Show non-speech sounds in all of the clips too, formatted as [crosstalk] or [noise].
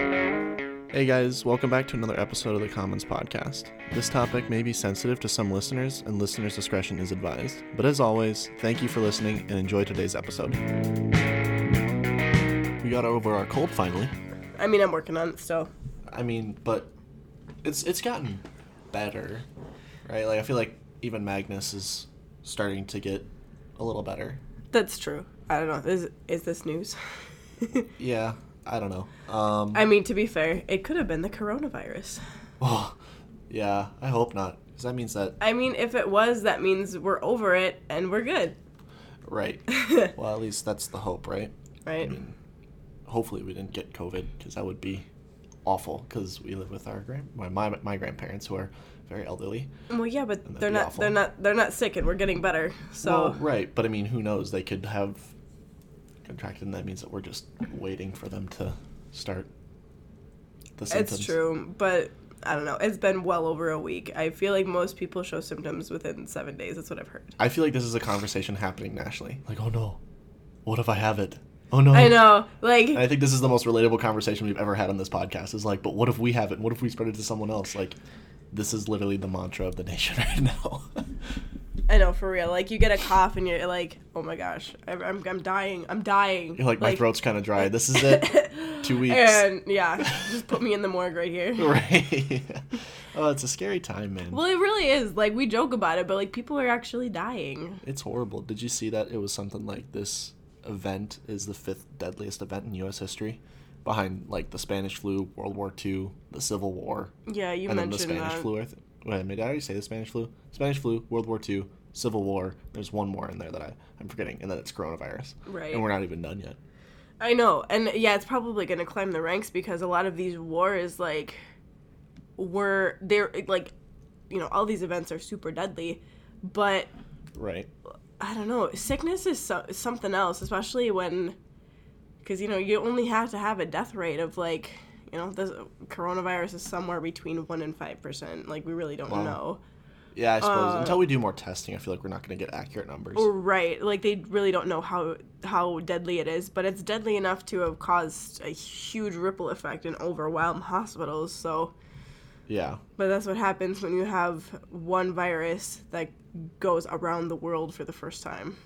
Hey guys, welcome back to another episode of the Commons Podcast. This topic may be sensitive to some listeners, and listeners' discretion is advised. But as always, thank you for listening and enjoy today's episode. We got over our cold finally. I mean, I'm working on it still. I mean, but it's it's gotten better, right? Like I feel like even Magnus is starting to get a little better. That's true. I don't know. Is is this news? [laughs] Yeah, I don't know. Um, I mean, to be fair, it could have been the coronavirus. oh, yeah, I hope not, because that means that I mean, if it was, that means we're over it and we're good, right. [laughs] well, at least that's the hope, right? Right. I mean, hopefully we didn't get COVID because that would be awful. Because we live with our grand my, my my grandparents who are very elderly. Well, yeah, but they're not. awful. They're not. They're not sick, and we're getting better. So Well, right, but I mean, who knows? They could have contracted, and that means that we're just waiting for them to start the symptoms. it's true. But I don't know. It's been well over a week. I feel like most people show symptoms within seven days. That's what I've heard. I feel like this is a conversation happening nationally. Like, oh no, what if I have it? Oh no. I know. Like And I think this is the most relatable conversation we've ever had on this podcast. Is like, but what if we have it? What if we spread it to someone else? Like, this is literally the mantra of the nation [laughs] right now. I know for real. Like you get a cough and you're like, oh my gosh, I'm I'm, I'm dying. I'm dying. You're like, my throat's kind of dry. This is it. [laughs] Two weeks. And yeah, [laughs] just put me in the morgue right here. right. oh, it's a scary time, man. Well, it really is. Like we joke about it, but like people are actually dying. It's horrible. Did you see that it was something like this event is the fifth deadliest event in U.S. history, behind like the Spanish flu, World War II, the Civil War, Yeah, you and then the Spanish that. flu. I th- Wait, did I already say the Spanish flu? Spanish flu, World War II, Civil War. There's one more in there that I, I'm forgetting, and then it's coronavirus. Right. And we're not even done yet. I know, and yeah, it's probably gonna climb the ranks because a lot of these wars, like, were they're like, you know, all these events are super deadly, but Right. I don't know. Sickness is so, something else, especially when, because you know, you only have to have a death rate of like, you know, the coronavirus is somewhere between one and five percent. Like we really don't Wow. know. Yeah, I suppose Uh, until we do more testing, I feel like we're not going to get accurate numbers. Right. Like they really don't know how how deadly it is, but it's deadly enough to have caused a huge ripple effect and overwhelm hospitals. So, yeah. but that's what happens when you have one virus that goes around the world for the first time.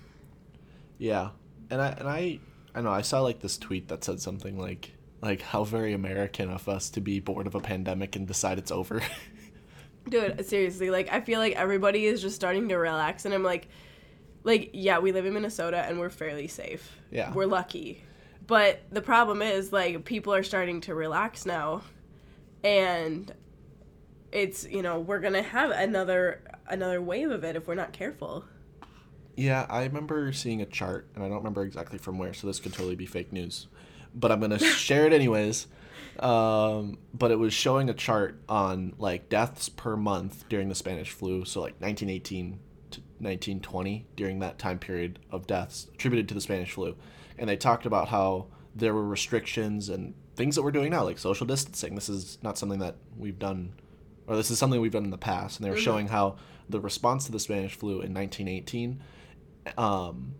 Yeah, and I and I I know I saw like this tweet that said something like like how very American of us to be bored of a pandemic and decide it's over. [laughs] Dude, seriously, like I feel like everybody is just starting to relax and I'm like like yeah, we live in Minnesota and we're fairly safe. Yeah. We're lucky. But the problem is like people are starting to relax now and it's, you know, we're going to have another another wave of it if we're not careful. Yeah, I remember seeing a chart, and I don't remember exactly from where, so this could totally be fake news, but I'm gonna [laughs] share it anyways. Um, but it was showing a chart on like deaths per month during the Spanish flu, so like 1918 to 1920 during that time period of deaths attributed to the Spanish flu, and they talked about how there were restrictions and things that we're doing now, like social distancing. This is not something that we've done, or this is something we've done in the past, and they were showing how the response to the Spanish flu in 1918 um,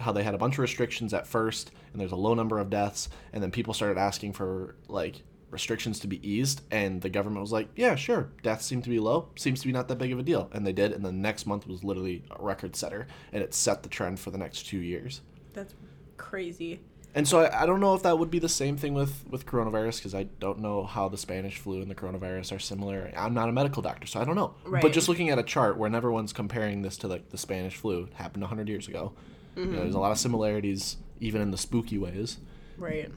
how they had a bunch of restrictions at first and there's a low number of deaths and then people started asking for like restrictions to be eased and the government was like yeah sure deaths seem to be low seems to be not that big of a deal and they did and the next month was literally a record setter and it set the trend for the next two years That's crazy. And so I, I don't know if that would be the same thing with with coronavirus because I don't know how the Spanish flu and the coronavirus are similar. I'm not a medical doctor, so I don't know. Right. But just looking at a chart where everyone's comparing this to like the Spanish flu, it happened 100 years ago. You know, there's a lot of similarities, even in the spooky ways. Right.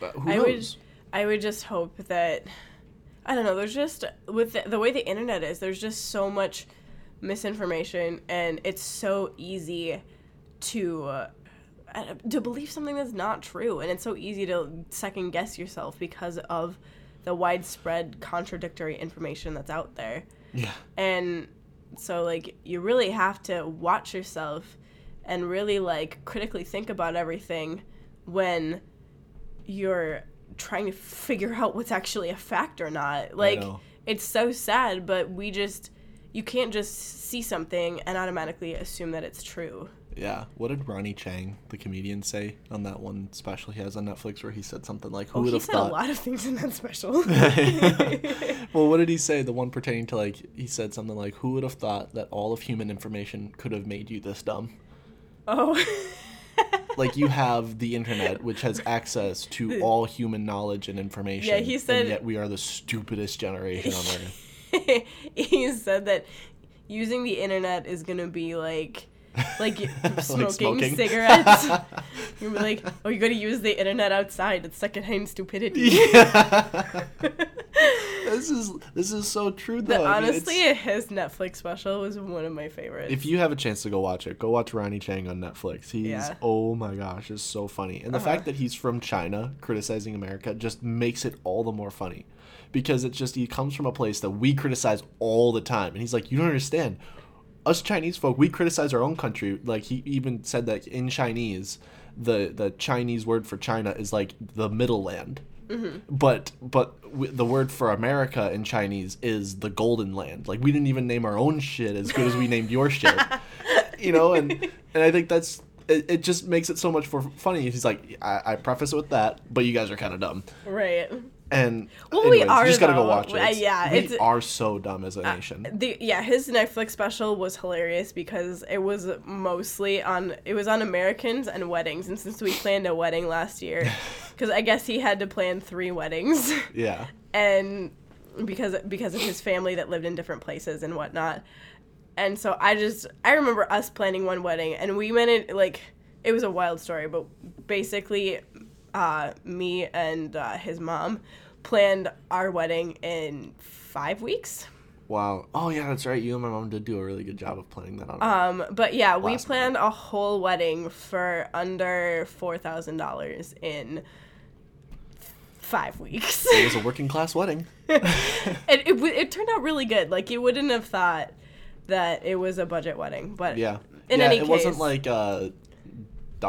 But who I knows? would I would just hope that I don't know, there's just with the, the way the internet is, there's just so much misinformation and it's so easy to uh, Uh, to believe something that's not true and it's so easy to second guess yourself because of the widespread contradictory information that's out there. Yeah. And so like you really have to watch yourself and really like critically think about everything when you're trying to figure out what's actually a fact or not. Like it's so sad, but we just you can't just see something and automatically assume that it's true. Yeah. What did Ronny Chieng, the comedian, say on that one special he has on Netflix where he said something like, "Who Oh, would he have said thought?" a lot of things in that special. [laughs] [laughs] well, what did he say? The one pertaining to like he said something like, "Who would have thought that all of human information could have made you this dumb?" oh. [laughs] Like you have the internet, which has access to all human knowledge and information. Yeah, he said- and yet we are the stupidest generation on earth. he said that using the internet is gonna be like [laughs] like smoking, smoking. [laughs] cigarettes. [laughs] You're like, oh, you gotta use the internet outside. It's secondhand stupidity. this is this is so true But though. I mean, honestly, his Netflix special was one of my favorites. if you have a chance to go watch it, go watch Ronny Chieng on Netflix. He's Yeah. oh my gosh, is so funny. And the Uh-huh. fact that he's from China criticizing America just makes it all the more funny. Because it's just he comes from a place that we criticize all the time. And he's like, You don't understand. Us Chinese folk, we criticize our own country. Like he even said that in Chinese, the the Chinese word for China is like the middle land. Mm-hmm. But but w- the word for America in Chinese is the golden land. Like we didn't even name our own shit as good as we named your shit. [laughs] you know, and and I think that's it, it just makes it so much more funny. He's like, I, I preface it with that, but you guys are kind of dumb. right. And Well, we are, you just gotta go watch it. Uh, It's- yeah, we it's- are so dumb as a nation. The yeah, his Netflix special was hilarious because it was mostly on it was on Americans and weddings, and since we planned a wedding last year, [laughs] because I guess he had to plan three weddings, yeah, [laughs] and because because of his family that lived in different places and whatnot, and so I just I remember us planning one wedding, and we went in like it was a wild story, but basically, uh, me and uh, his mom planned our wedding in five weeks. wow. Oh yeah, that's right. You and my mom did do a really good job of planning that on. Um, but yeah, we planned a whole wedding for under four thousand dollars in five weeks. it was a [laughs] working class wedding. [laughs] and it, w- it turned out really good. Like you wouldn't have thought that it was a budget wedding, but Yeah. In yeah, any it wasn't like uh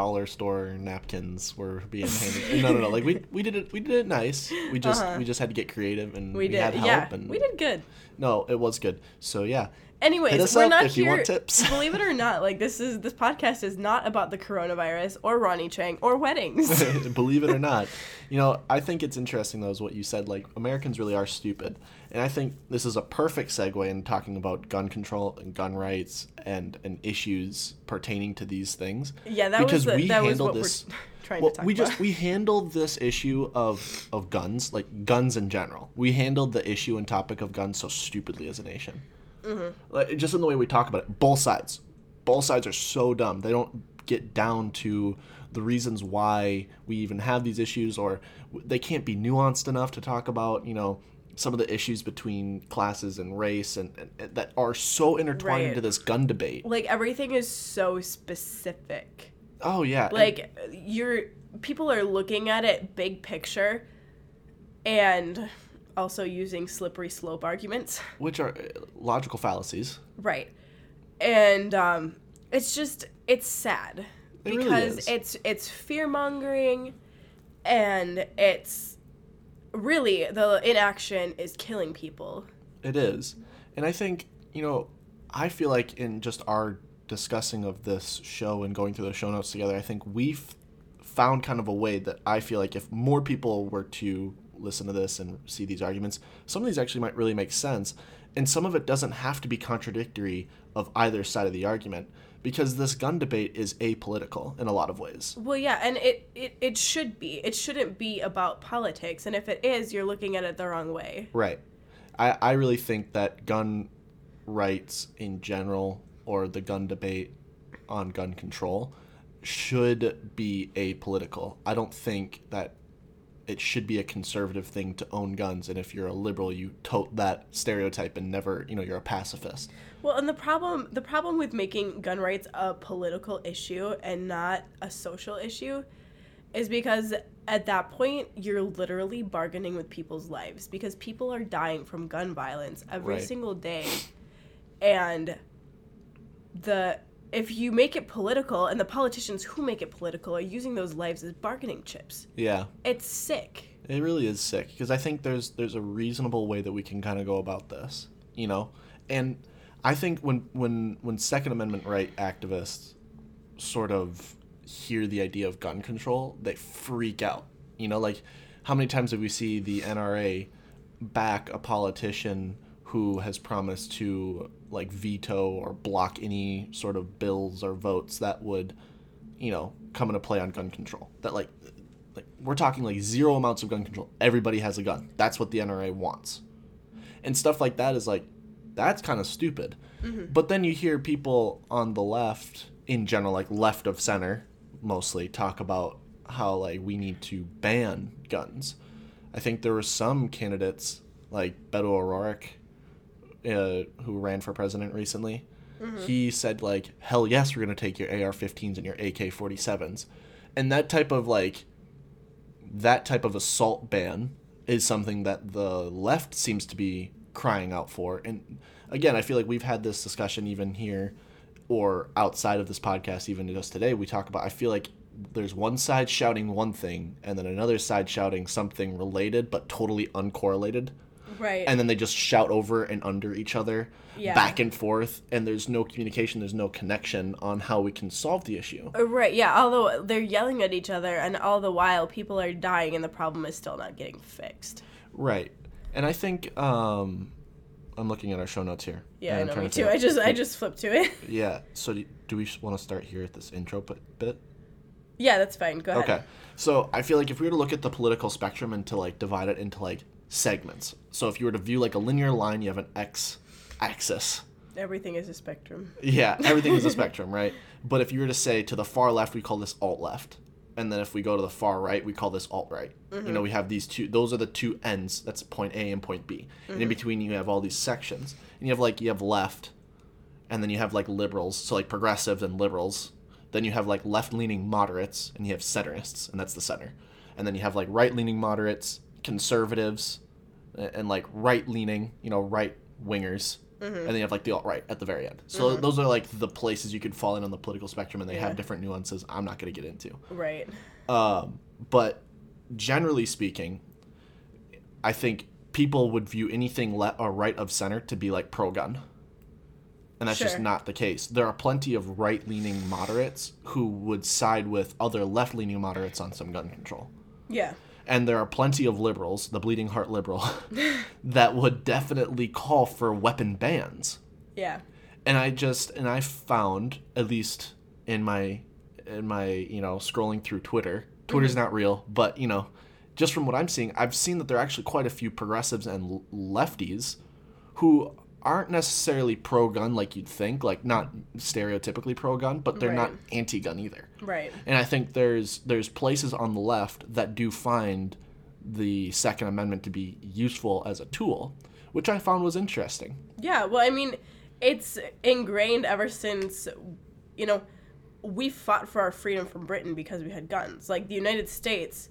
dollar store napkins were being handed. no, no, no. Like we we did it we did it nice. We just Uh-huh. we just had to get creative and we we, did. had help yeah, and we did good. No, it was good. So yeah. Anyways, we're not if here. you want tips. [laughs] believe it or not, like this is this podcast is not about the coronavirus or Ronny Chieng or weddings. [laughs] Believe it or [laughs] not. You know, I think it's interesting though is what you said, like Americans really are stupid. And I think this is a perfect segue in talking about gun control and gun rights and and issues pertaining to these things. yeah, that was the, that was what this we're [laughs] trying well, to talk we about. just we handled this issue of of guns, like guns in general. We handled the issue and topic of guns so stupidly as a nation. Mm-hmm. Like just in the way we talk about it, both sides, both sides are so dumb. They don't get down to the reasons why we even have these issues, or they can't be nuanced enough to talk about, you know. Some of the issues between classes and race and, and, and that are so intertwined Right. into this gun debate. like everything is so specific. Oh yeah, and- like you're people are looking at it big picture and also using slippery slope arguments which are uh, logical fallacies. right and um it's just it's sad It really because is. it's it's fear mongering and it's really the inaction is killing people It is. And I think, you know, I feel like in just our discussing of this show and going through the show notes together, I think we've found kind of a way that I feel like if more people were to listen to this and see these arguments, some of these actually might really make sense. And some of it doesn't have to be contradictory of either side of the argument because this gun debate is apolitical in a lot of ways. well yeah and it, it it should be it shouldn't be about politics and if it is you're looking at it the wrong way Right. I, I really think that gun rights in general or the gun debate on gun control should be apolitical. I don't think that it should be a conservative thing to own guns and if you're a liberal you tote that stereotype and never, you know, you're a pacifist. Well, and the problem the problem with making gun rights a political issue and not a social issue is because at that point you're literally bargaining with people's lives because people are dying from gun violence every Right. single day. And the if you make it political and the politicians who make it political are using those lives as bargaining chips, Yeah. it's sick. It really is sick because I think there's there's a reasonable way that we can kind of go about this, you know. And I think when when when Second Amendment right activists sort of hear the idea of gun control, they freak out. You know, like how many times have we see the NRA back a politician who has promised to like veto or block any sort of bills or votes that would, you know, come into play on gun control. That like like we're talking like zero amounts of gun control. Everybody has a gun. That's what the NRA wants. And stuff like that is like that's kind of stupid. But then you hear people on the left in general like left of center mostly talk about how like we need to ban guns. I think there were some candidates like Beto O'Rourke uh, who ran for president recently. He said like, "Hell yes, we're gonna take your AR-15s and your AK-47s," and that type of like, that type of assault ban is something that the left seems to be crying out for. And again, I feel like we've had this discussion even here or outside of this podcast, even just today. We talk about. I feel like there's one side shouting one thing and then another side shouting something related but totally uncorrelated Right. and then they just shout over and under each other Yeah. back and forth and there's no communication there's no connection on how we can solve the issue Uh, Right, yeah, although they're yelling at each other, and all the while people are dying, and the problem is still not getting fixed. right and i think um i'm looking at our show notes here Yeah, I know, me to too. I just, I just flipped to it. [laughs] yeah so do, do we want to start here at this intro bit, bit yeah, that's fine. Go ahead. Okay. So I feel like if we were to look at the political spectrum and to like divide it into like segments. So if you were to view like a linear line, you have an x axis. Everything is a spectrum. Yeah, everything is a [laughs] spectrum, right? But if you were to say to the far left, we call this alt left. And then if we go to the far right, we call this alt right. You know, we have these two those are the two ends. That's point A and point B. And in mm-hmm. between you have all these sections. And you have like you have left and then you have like liberals, so like progressives and liberals. Then you have like left leaning moderates, and you have centrists, and that's the center. And then you have like right leaning moderates, conservatives, a- and like right leaning, you know, right wingers. And then you have like the alt right at the very end. So those are like the places you could fall in on the political spectrum, and they Yeah. have different nuances. I'm not going to get into. Right. Um, but generally speaking, I think people would view anything left or right of center to be like pro gun. And that's just not the case. There are plenty of right leaning moderates who would side with other left leaning moderates on some gun control. Yeah. And there are plenty of liberals, the bleeding heart liberal, [laughs] [laughs] that would definitely call for weapon bans Yeah. and I just and I found at least in my in my you know scrolling through Twitter. Twitter's Mm-hmm. not real, but you know, just from what I'm seeing, I've seen that there are actually quite a few progressives and l- lefties who aren't necessarily pro gun like you'd think, like not stereotypically pro gun, but they're not anti gun either. Right. And I think there's there's places on the left that do find the Second Amendment to be useful as a tool, which I found was interesting. Yeah, well, I mean, it's ingrained ever since, you know, we fought for our freedom from Britain because we had guns. Like the United States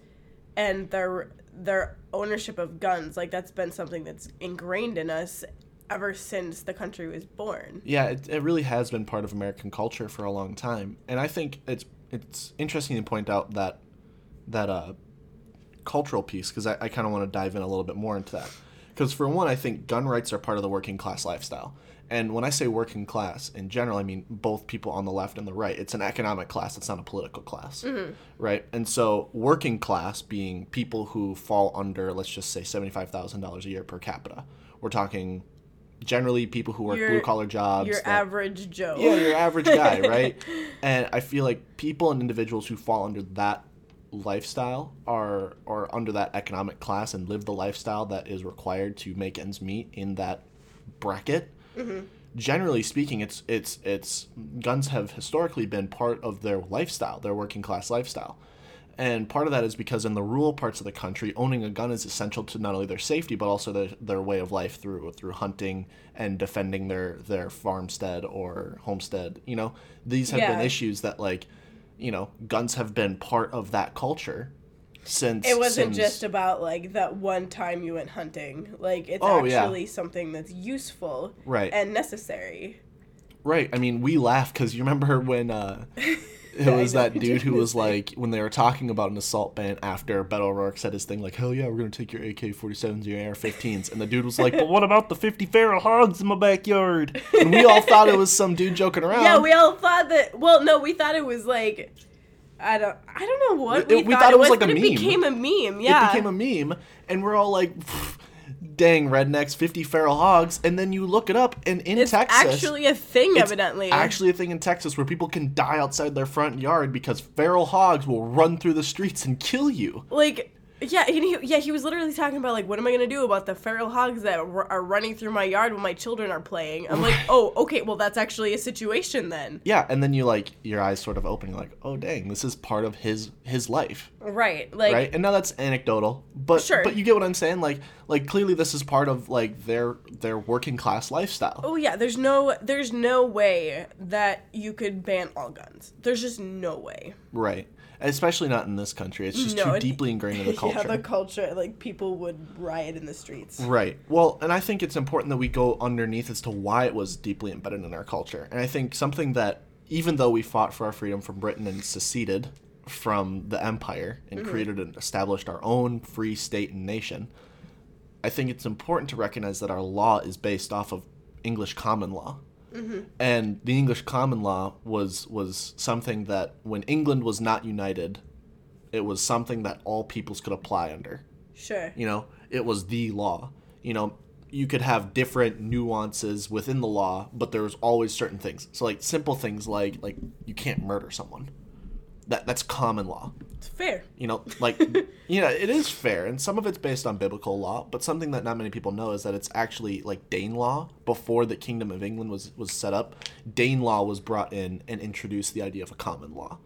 and their their ownership of guns, like that's been something that's ingrained in us ever since the country was born. Yeah, it, it really has been part of American culture for a long time, and I think it's it's interesting to point out that that uh, cultural piece because I, I kind of want to dive in a little bit more into that. Because for one, I think gun rights are part of the working class lifestyle, and when I say working class in general, I mean both people on the left and the right. It's an economic class; it's not a political class, right? And so, working class being people who fall under, let's just say, seventy five thousand dollars a year per capita. We're talking generally people who work Your- blue collar jobs. Your that- average Joe. yeah, your average guy, [laughs] right? and I feel like people and individuals who fall under that lifestyle are or under that economic class and live the lifestyle that is required to make ends meet in that bracket. Mm-hmm. Generally speaking, it's it's it's guns have historically been part of their lifestyle, their working class lifestyle. And part of that is because in the rural parts of the country, owning a gun is essential to not only their safety but also their, their way of life through through hunting and defending their their farmstead or homestead. You know, these have been issues that like, you know, guns have been part of that culture since It wasn't since- just about like that one time you went hunting. Like it's Oh, yeah. actually something that's useful Right. and necessary. Right. I mean, we laugh because you remember when uh, [laughs] It was that [laughs] dude who was like, when they were talking about an assault ban after Beto O'Rourke said his thing, like, hell yeah, we're going to take your AK 47s, your AR 15s. And the dude was like, but what about the 50 feral hogs in my backyard? And we all thought it was some dude joking [laughs] around. Yeah, we all thought that. Well, no, we thought it was like. I don't. I don't know what It- we, we thought, thought it was like but a it became a meme. Yeah. It became a meme, and we're all like, dang, rednecks, 50 feral hogs. And then you look it up, and in it's Texas. actually a thing, it's evidently. actually a thing in Texas where people can die outside their front yard because feral hogs will run through the streets and kill you. like yeah and he, yeah he was literally talking about like what am i gonna do about the feral hogs that r- are running through my yard when my children are playing i'm like oh okay well that's actually a situation then Yeah, and then you like your eyes sort of open. You're like, oh dang, this is part of his his life, right like right? And now that's anecdotal, but Sure. but you get what I'm saying. Like like clearly this is part of like their their working class lifestyle. oh yeah there's no there's no way that you could ban all guns there's just no way Right. Especially not in this country. It's just No, too it- deeply ingrained in the culture. [laughs] yeah the culture like people would riot in the streets Right. Well, and I think it's important that we go underneath as to why it was deeply embedded in our culture. And I think something that, even though we fought for our freedom from Britain and seceded from the empire and mm-hmm. created and established our own free state and nation, I think it's important to recognize that our law is based off of English common law. Mm-hmm. And the English common law was was something that when England was not united, it was something that all peoples could apply under. sure You know, it was the law. You know, you could have different nuances within the law, but there was always certain things. So like simple things like like you can't murder someone. That that's common law. it's fair You know, [laughs] like you know, it is fair and some of it's based on biblical law, but something that not many people know is that it's actually like Dane law before the Kingdom of England was was set up. Dane law was brought in and introduced the idea of a common law.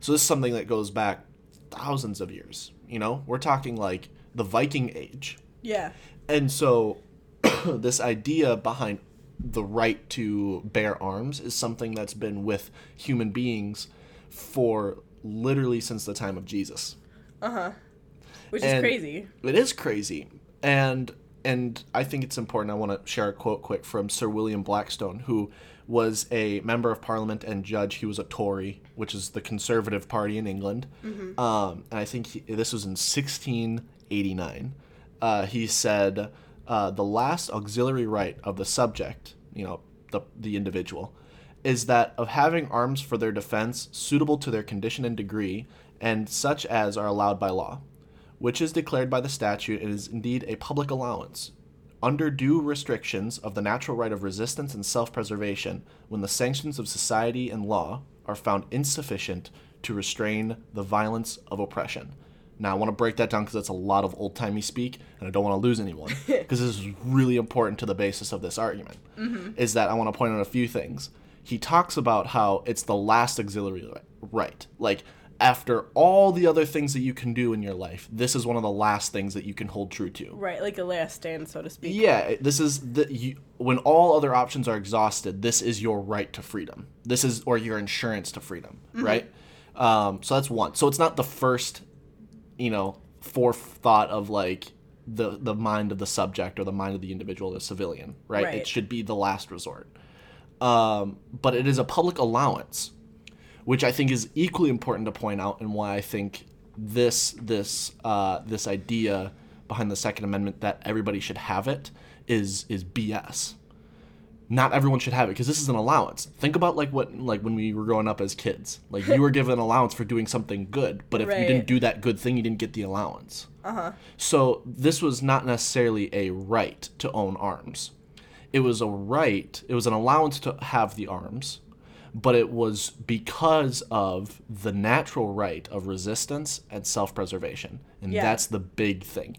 So this is something that goes back thousands of years, you know? We're talking like the Viking age. yeah And so, [coughs] this idea behind the right to bear arms is something that's been with human beings for literally since the time of Jesus. Uh huh. Which is crazy It is crazy. And and I think it's important. I want to share a quote quick from Sir William Blackstone, who was a member of Parliament and judge. He was a Tory, which is the Conservative Party in England. Um, and I think he, this was in 1689. Uh, he said, uh, "The last auxiliary right of the subject, you know, the the individual, is that of having arms for their defense suitable to their condition and degree, and such as are allowed by law." which is declared by the statute and is indeed a public allowance, under due restrictions of the natural right of resistance and self preservation, when the sanctions of society and law are found insufficient to restrain the violence of oppression. Now, I want to break that down because that's a lot of old timey speak, and I don't want to lose anyone [laughs] because this is really important to the basis of this argument. Mm-hmm. Is that I want to point out a few things. He talks about how it's the last auxiliary right. Like, after all the other things that you can do in your life, this is one of the last things that you can hold true to. right like a last stand so to speak Yeah, this is the you, when all other options are exhausted. This is your right to freedom. This is or your insurance to freedom, right? Um, so that's one. So it's not the first, you know, forethought of like the the mind of the subject or the mind of the individual, the civilian, right? Right. It should be the last resort. Um, but it is a public allowance, which I think is equally important to point out, and why I think this this uh, this idea behind the Second Amendment that everybody should have it is is BS. Not everyone should have it because this is an allowance. Think about like what like when we were growing up as kids. Like you were [laughs] given an allowance for doing something good, but if you didn't do that good thing, you didn't get the allowance. Uh-huh. So this was not necessarily a right to own arms. It was a right, it was an allowance to have the arms, but it was because of the natural right of resistance and self-preservation. And Yeah. that's the big thing.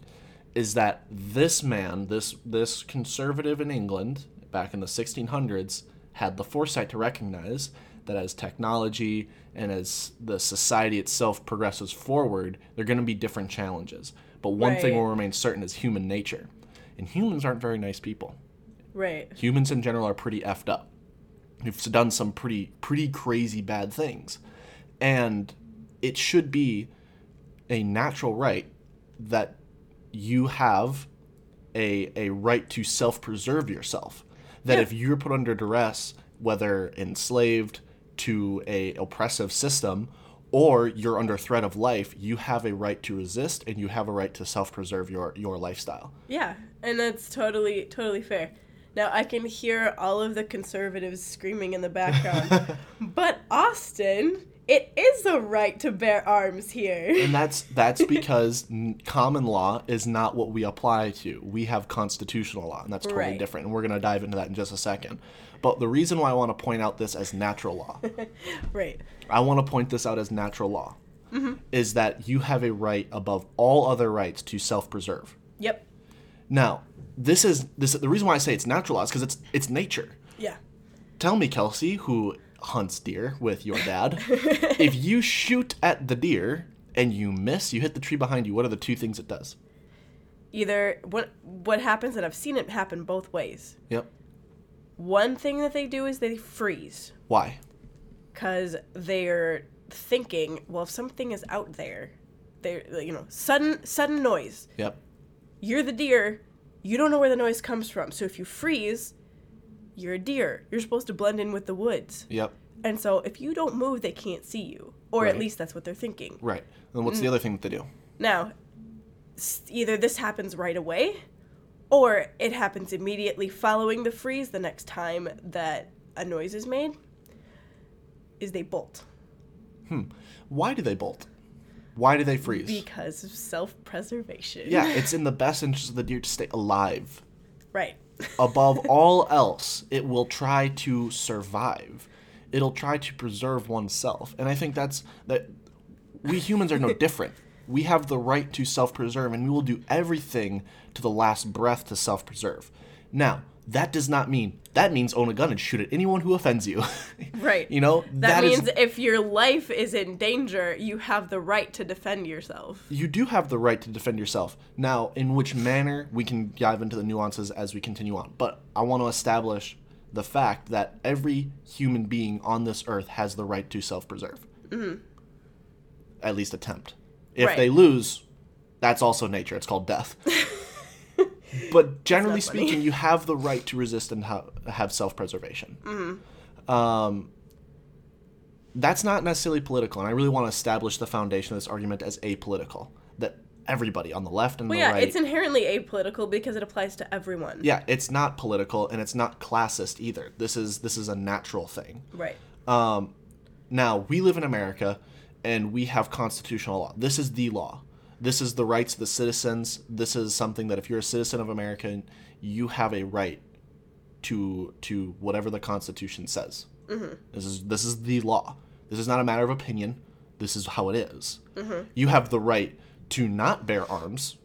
Is that this man, this this conservative in England back in the 1600s had the foresight to recognize that as technology and as the society itself progresses forward, there are going to be different challenges. But one thing will remain certain is human nature. And humans aren't very nice people right humans in general are pretty effed up. We've done some pretty pretty crazy bad things, and it should be a natural right that you have a a right to self preserve yourself. That Yeah. if you're put under duress, whether enslaved, to a oppressive system or you're under threat of life, you have a right to resist and you have a right to self-preserve your your lifestyle. Yeah, and that's totally totally fair. Now I can hear all of the conservatives screaming in the background. [laughs] but Austin, it is a right to bear arms here. And that's that's [laughs] because common law is not what we apply to. We have constitutional law, and that's totally Right. different. And we're going to dive into that in just a second. But the reason why I want to point out this as natural law, [laughs] right. I want to point this out as natural law, mm-hmm. is that you have a right above all other rights to self-preserve. Yep. Now, this is this the reason why I say it's natural law is because it's it's nature. Yeah. Tell me, Kelsey, who hunts deer with your dad, [laughs] if you shoot at the deer and you miss, you hit the tree behind you. What are the two things it does? Either what what happens and I've seen it happen both ways. Yep. One thing that they do is they freeze Why? cuz they're thinking, well if something is out there, they you know, sudden sudden noise. Yep. You're the deer. You don't know where the noise comes from. So if you freeze, you're a deer. You're supposed to blend in with the woods. Yep. And so if you don't move, they can't see you. Or at least that's what they're thinking. Right. And what's the other thing that they do? Now, either this happens right away or it happens immediately following the freeze the next time that a noise is made is they bolt Hmm. Why do they bolt? Why do they freeze? because of self-preservation. yeah, it's in the [laughs] best interest of the deer to stay alive. Right. Above [laughs] all else, it will try to survive. It'll try to preserve oneself. And I think that's that we humans are no [laughs] different. We have the right to self-preserve and we will do everything to the last breath to self-preserve. Now, that does not mean that means own a gun and shoot at anyone who offends you. [laughs] Right. you know, that means if your life is in danger, you have the right to defend yourself. you do have the right to defend yourself. Now, in which manner, we can dive into the nuances as we continue on. But I want to establish the fact that every human being on this earth has the right to self preserve. Mm-hmm. At least attempt. If Right. they lose, that's also nature. It's called death. [laughs] but generally funny. speaking, you [laughs] have the right to resist and ha- have self preservation. Um, that's not necessarily political, and I really want to establish the foundation of this argument as apolitical. That everybody on the left and Well, the yeah, right. it's inherently apolitical because it applies to everyone. yeah, it's not political and it's not classist either. This is this is a natural thing. Right. Um, now we live in America, and we have constitutional law. This is the law. This is the rights of the citizens. This is something that if you're a citizen of America, you have a right to to whatever the Constitution says. Mm-hmm. This is this is the law. This is not a matter of opinion. This is how it is. Mm-hmm. You have the right to not bear arms,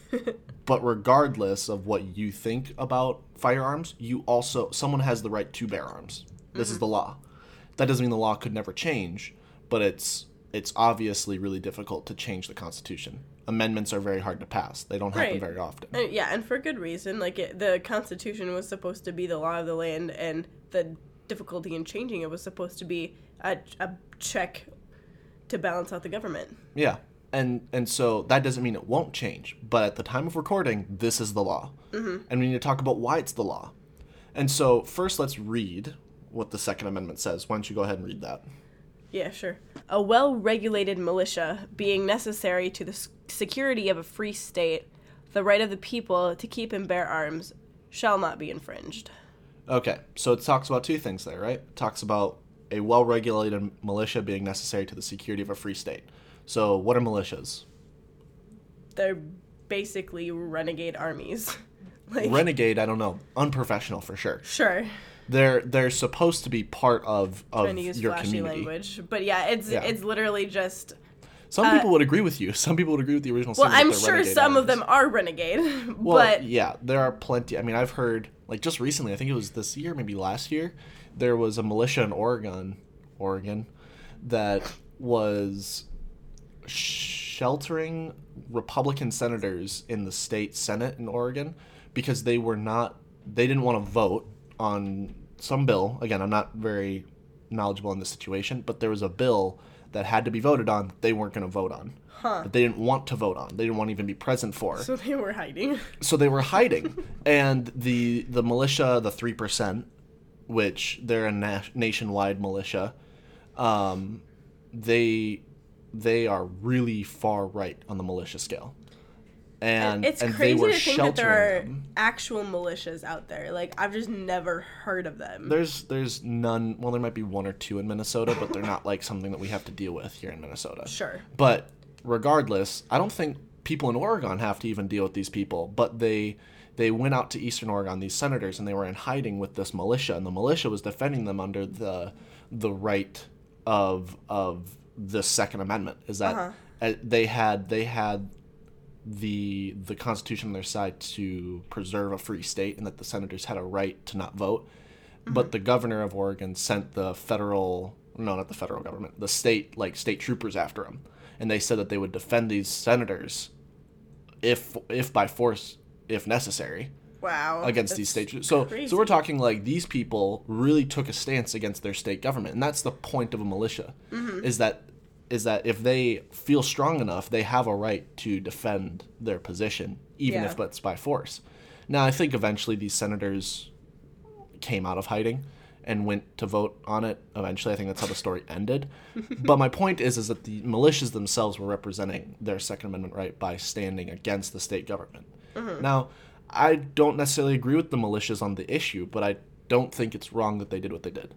[laughs] but regardless of what you think about firearms, you also someone has the right to bear arms. This is mm-hmm. the law. That doesn't mean the law could never change, but it's it's obviously really difficult to change the Constitution. Amendments are very hard to pass. They don't happen Right. very often. Uh, yeah, and for good reason. Like it, the Constitution was supposed to be the law of the land, and the difficulty in changing it was supposed to be a, a check to balance out the government. Yeah. And and so that doesn't mean it won't change, but at the time of recording, this is the law. Mm-hmm. And we need to talk about why it's the law. And so first let's read what the Second Amendment says. Why don't you go ahead and read that? Yeah, sure. A well regulated militia being necessary to the security of a free state, the right of the people to keep and bear arms shall not be infringed. Okay, so it talks about two things there, right? It talks about a well regulated militia being necessary to the security of a free state. So, what are militias? They're basically renegade armies. [laughs] like, Renegade, I don't know. Unprofessional for sure. sure. They're they're supposed to be part of, of Trying to use your flashy community. language. But yeah, it's Yeah. it's literally just Some people uh, would agree with you. [laughs] Some people would agree with the original. Well, I'm sure some of them are renegade, [laughs] Well, but yeah, there are plenty. I mean, I've heard like just recently. I think it was this year, maybe last year. There was a militia in Oregon, Oregon, that was sheltering Republican senators in the state senate in Oregon because they were not. They didn't want to vote on some bill. Again, I'm not very knowledgeable in this situation, but there was a bill that had to be voted on. that They weren't going to vote on. Huh. That they didn't want to vote on. They didn't want to even be present for so they were hiding. [laughs] so they were hiding and the the militia the 3% which they're a na- nationwide militia. Um, they they are really far right on the militia scale, and it's and crazy they were to think that there are them. actual militias out there. Like I've just never heard of them. There's there's none. Well, there might be one or two in Minnesota, but they're not like something that we have to deal with here in Minnesota. Sure. But regardless, I don't think people in Oregon have to even deal with these people. But they they went out to Eastern Oregon, these senators, and they were in hiding with this militia, and the militia was defending them under the the right of of the Second Amendment. Is that Uh-huh. uh, they had they had the the Constitution on their side to preserve a free state, and that the senators had a right to not vote. But the governor of Oregon sent the federal no, not the federal government, the state like state troopers after him, and they said that they would defend these senators if if by force if necessary Wow. against these state troopers. So crazy. so we're talking like these people really took a stance against their state government, and that's the point of a militia, Mm-hmm. is that is that if they feel strong enough, they have a right to defend their position, even Yeah. if it's by force. Now, I think eventually these senators came out of hiding and went to vote on it. Eventually, I think that's how the story ended. [laughs] but my point is, is that the militias themselves were representing their Second Amendment right by standing against the state government. Uh-huh. Now, I don't necessarily agree with the militias on the issue, but I don't think it's wrong that they did what they did.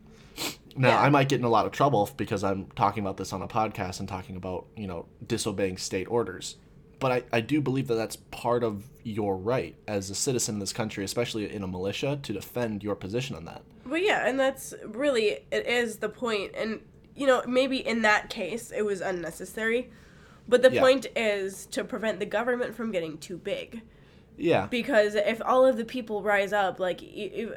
Now, Yeah. I might get in a lot of trouble because I'm talking about this on a podcast and talking about, you know, disobeying state orders. But I, I do believe that that's part of your right as a citizen in this country, especially in a militia, to defend your position on that. Well, yeah, and that's really it is the. And you know, maybe in that case it was unnecessary. But the Yeah. point is to prevent the government from getting too big. Yeah. Because if all of the people rise up, like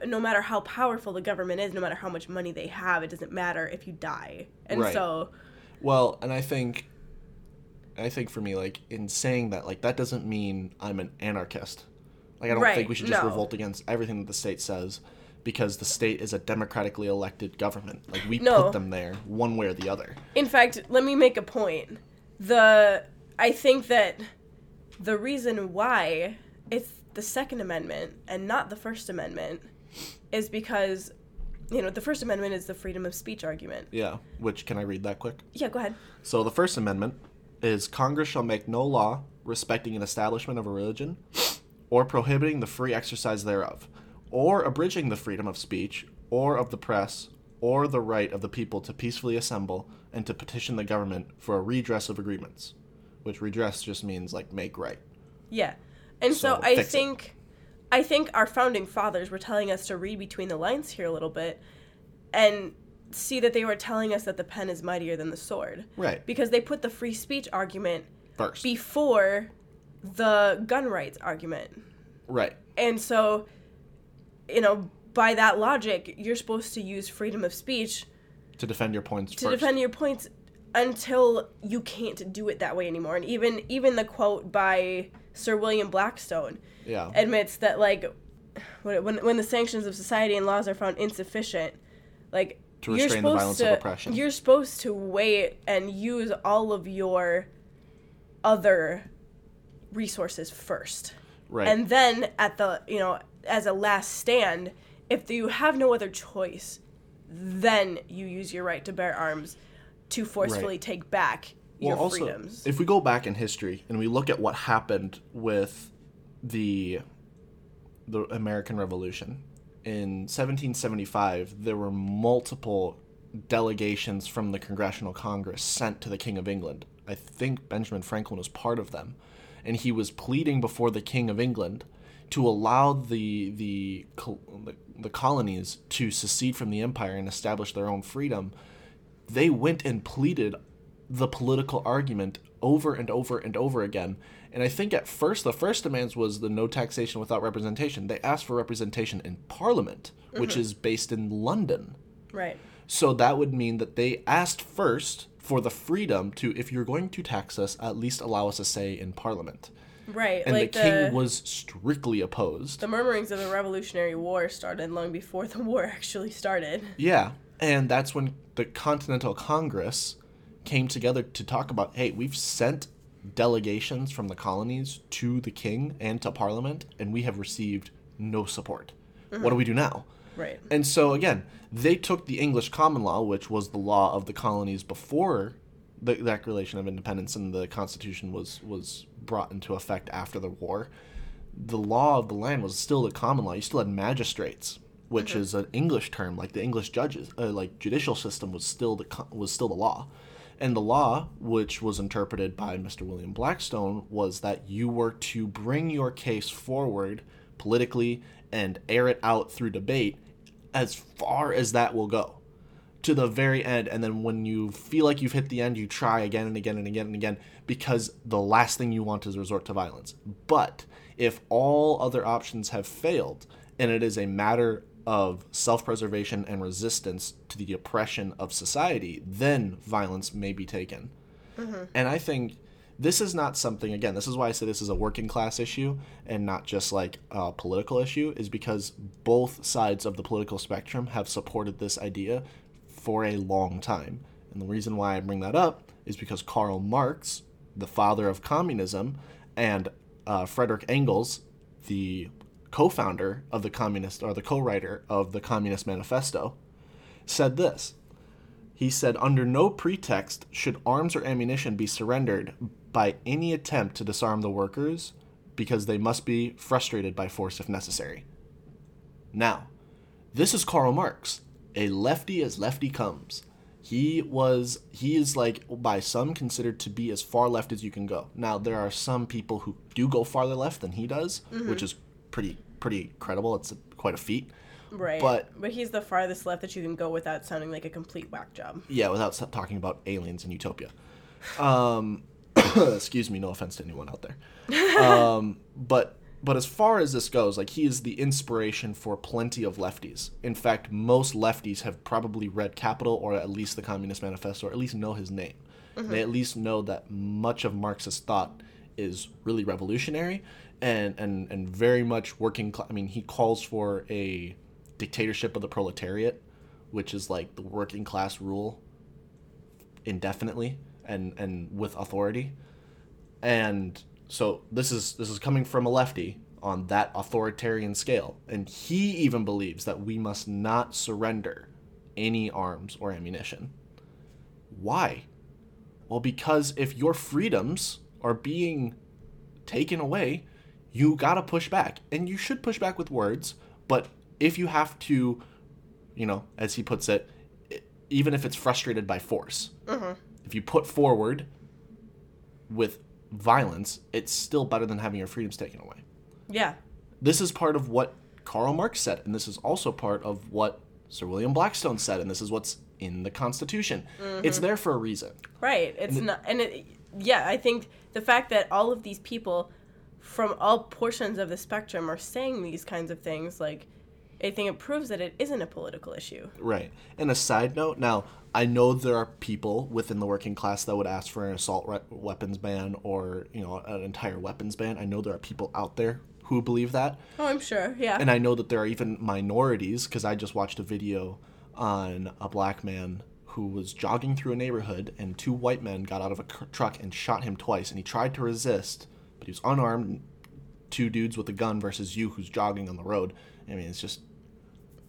no matter how powerful the government is, no matter how much money they have, it doesn't matter if you die. And Right. so, Well, and I think I think for me, like in saying that, like that doesn't mean I'm an anarchist. Like I don't Right, think we should just no. revolt against everything that the state says because the state is a democratically elected government. Like we No. put them there one way or the other. in fact, let me make a point. The I think that the reason why it's the Second Amendment and not the First Amendment is because you know, the First Amendment is the freedom of speech argument. Yeah. Which can I read that quick? Yeah, go ahead. So the First Amendment is Congress shall make no law respecting an establishment of a religion, or prohibiting the free exercise thereof, or abridging the freedom of speech, or of the press, or the right of the people to peacefully assemble and to petition the government for a redress of agreements. Which redress just means like make right. Yeah. And so, So, I fix it. think I think our founding fathers were telling us to read between the lines here a little bit and see that they were telling us that the pen is mightier than the sword. Right. Because they put the free speech argument First. before the gun rights argument. right. And so, you know, by that logic, you're supposed to use freedom of speech To defend your points to first. defend your points until you can't do it that way anymore. And even even the quote by Sir William Blackstone yeah. admits that like when when, the sanctions of society and laws are found insufficient, like To you're restrain the supposed violence of to oppression. you're supposed to wait and use all of your other resources first. right. And then at the, you know, as a last stand, if you have no other choice, then you use your right to bear arms to forcefully Right. take back your also, freedoms. if we go back in history and we look at what happened with the the American Revolution in 1775, there were multiple delegations from the Congressional Congress sent to the King of England. I think Benjamin Franklin was part of them, and he was pleading before the King of England to allow the the the, the colonies to secede from the empire and establish their own freedom. They went and pleaded the political argument over and over and over again. And I think at first, the first demands was the no taxation without representation. They asked for representation in Parliament, which mm-hmm. is based in London. right. So that would mean that they asked first for the freedom to, if you're going to tax us, at least allow us a say in Parliament. Right. And like the king was strictly opposed. the murmurings of the Revolutionary War started long before the [laughs] war actually started. Yeah, and that's when the Continental Congress came together to talk about, hey, we've sent delegations from the colonies to the king and to parliament and we have received no support. What do we do now? Right. And so again, they took the English common law, which was the law of the colonies before the Declaration of Independence and the Constitution was was brought into effect after the war. The law of the land was still the common law. You still had magistrates, which is an English term, like the English judges, uh, like judicial system was still the was still the law. And the law, which was interpreted by Mr. William Blackstone, was that you were to bring your case forward politically and air it out through debate as far as that will go to the very end. And then when you feel like you've hit the end, you try again and again and again and again because the last thing you want is resort to violence. But if all other options have failed and it is a matter of self preservation and resistance to the oppression of society, then violence may be taken. And I think this is not something, again, this is why I say this is a working class issue and not just like a political issue, is because both sides of the political spectrum have supported this idea for a long time. And the reason why I bring that up is because Karl Marx, the father of communism, and uh, Frederick Engels, the co founder of the Communist, or the co writer of the Communist Manifesto, said this. He said, Under no pretext should arms or ammunition be surrendered by any attempt to disarm the workers because they must be frustrated by force if necessary. Now, this is Karl Marx, a lefty as lefty comes. He was, he is like by some considered to be as far left as you can go. Now, there are some people who do go farther left than he does, which mm-hmm. is pretty, pretty credible. It's quite a feat. Right. But- but he's the farthest left that you can go without sounding like a complete whack job. Yeah, without talking about aliens and Utopia. [laughs] Um, [coughs] excuse me, no offense to anyone out there. Um, [laughs] but but as far as this goes, like he is the inspiration for plenty of lefties. In fact, most lefties have probably read Capital or at least the Communist Manifesto, or at least know his name. They at least know that much of Marxist thought is really revolutionary and and and very much working. Cl- I mean, he calls for a dictatorship of the proletariat, which is like the working class rule indefinitely and and with authority. And so this is this is coming from a lefty on that authoritarian scale. And he even believes that we must not surrender any arms or ammunition. Why? Well because if your freedoms are being taken away you got to push back and you should push back with words but if you have to you know as he puts it even if it's frustrated by force mm-hmm. if you put forward with violence, it's still better than having your freedoms taken away. Yeah. This is part of what Karl Marx said, and this is also part of what Sir William Blackstone said, and this is what's in the Constitution. It's mm-hmm. there for a reason. Right. It's not, and it, yeah, I think the fact that all of these people from all portions of the spectrum are saying these kinds of things, like, I think it proves that it isn't a political issue. Right. And a side note, now I know there are people within the working class that would ask for an assault re- weapons ban or you know an entire weapons ban. I know there are people out there who believe that. Oh, I'm sure. Yeah. And I know that there are even minorities because I just watched a video on a black man who was jogging through a neighborhood and two white men got out of a c- truck and shot him twice and he tried to resist, but he was unarmed. Two dudes with a gun versus you who's jogging on the road. I mean, it's just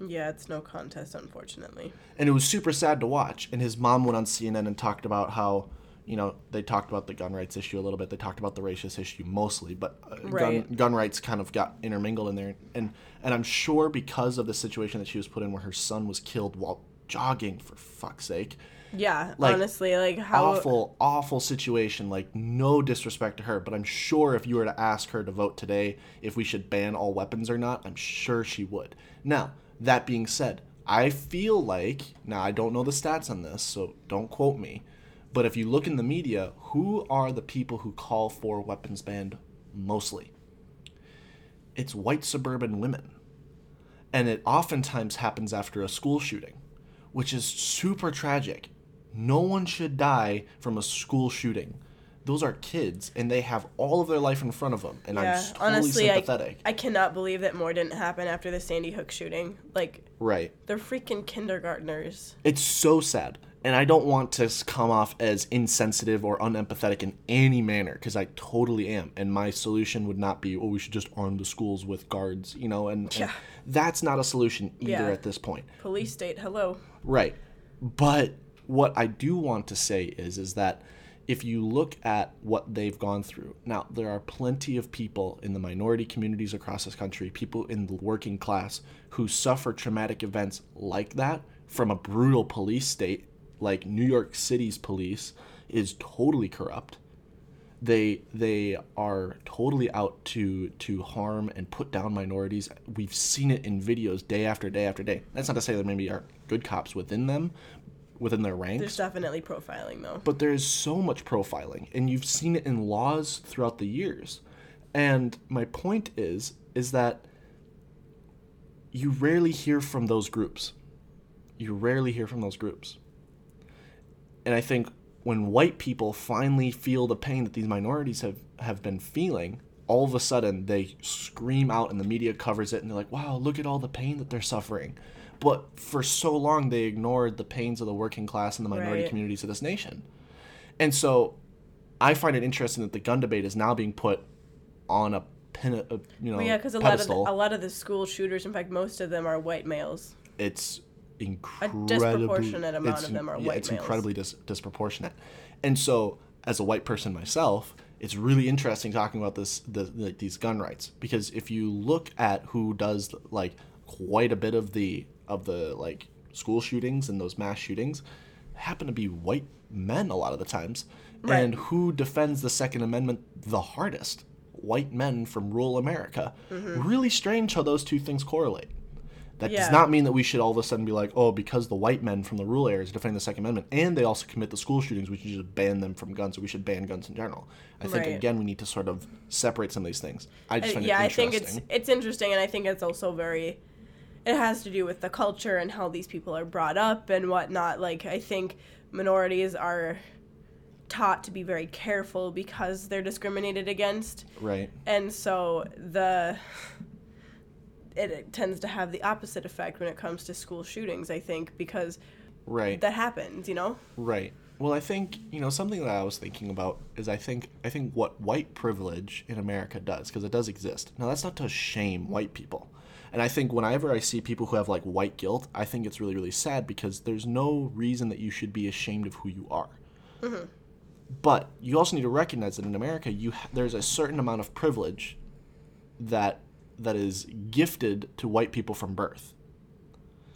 yeah, it's no contest, unfortunately. and it was super sad to watch. And his mom went on CNN and talked about how, you know, they talked about the gun rights issue a little bit. They talked about the racist issue mostly, but uh, gun, gun rights kind of got intermingled in there. And and I'm sure because of the situation that she was put in, where her son was killed while jogging, for fuck's sake, Yeah, Like, honestly, like how awful, awful situation. Like no disrespect to her, but I'm sure if you were to ask her to vote today if we should ban all weapons or not, I'm sure she would. Now that being said, I feel like now I don't know the stats on this, so don't quote me. But if you look in the media, who are the people who call for weapons banned mostly? It's white suburban women. And it oftentimes happens after a school shooting, which is super tragic. No one should die from a school shooting. Those are kids, and they have all of their life in front of them. And I'm totally honestly, sympathetic. I cannot believe that more didn't happen after the Sandy Hook shooting. Like right. they're freaking kindergartners. It's so sad. And I don't want to come off as insensitive or unempathetic in any manner because I totally am. And my solution would not be, oh, we should just arm the schools with guards, you know, and, and Yeah. that's not a solution either Yeah. at this point. Police state, hello. Right. But what I do want to say is is that if you look at what they've gone through, now there are plenty of people in the minority communities across this country, people in the working class who suffer traumatic events like that from a brutal police state like New York City's police is totally corrupt. They they are totally out to to harm and put down minorities. We've seen it in videos day after day after day. That's not to say there maybe aren't good cops within them, within their ranks. There's definitely profiling though. But there's so much profiling, and you've seen it in laws throughout the years. And my point is, is that you rarely hear from those groups. You rarely hear from those groups. And I think when white people finally feel the pain that these minorities have, have been feeling, all of a sudden they scream out and the media covers it and they're like, wow, look at all the pain that they're suffering. But for so long, they ignored the pains of the working class and the minority Right. communities of this nation. And so I find it interesting that the gun debate is now being put on a pin, a, you know, Well, yeah, because a lot of the, pedestal. a lot of the school shooters, in fact, most of them are white males. it's incredibly a disproportionate amount of them are yeah, white it's males. incredibly dis- disproportionate and so as a white person myself it's really interesting talking about this the, like these gun rights because if you look at who does like quite a bit of the of the like school shootings and those mass shootings happen to be white men a lot of the times Right. and who defends the second amendment the hardest white men from rural america Mm-hmm. really strange how those two things correlate that does not mean that we should all of a sudden be like, oh, because the white men from the rural areas defend the Second Amendment and they also commit the school shootings, we should just ban them from guns or we should ban guns in general. I think, Right. again, we need to sort of separate some of these things. I just Uh, find yeah, it I think it's it's interesting, and I think it's also very. It has to do with the culture and how these people are brought up and whatnot. Like I think minorities are taught to be very careful because they're discriminated against, right. and so the it, it tends to have the opposite effect when it comes to school shootings. I think because Right. that happens, you know. Right. Well, I think you know something that I was thinking about is I think I think what white privilege in America does because it does exist. Now that's not to shame white people, and I think whenever I see people who have like white guilt, I think it's really really sad because there's no reason that you should be ashamed of who you are. Mm-hmm. But you also need to recognize that in America, you ha- there's a certain amount of privilege that that is gifted to white people from birth.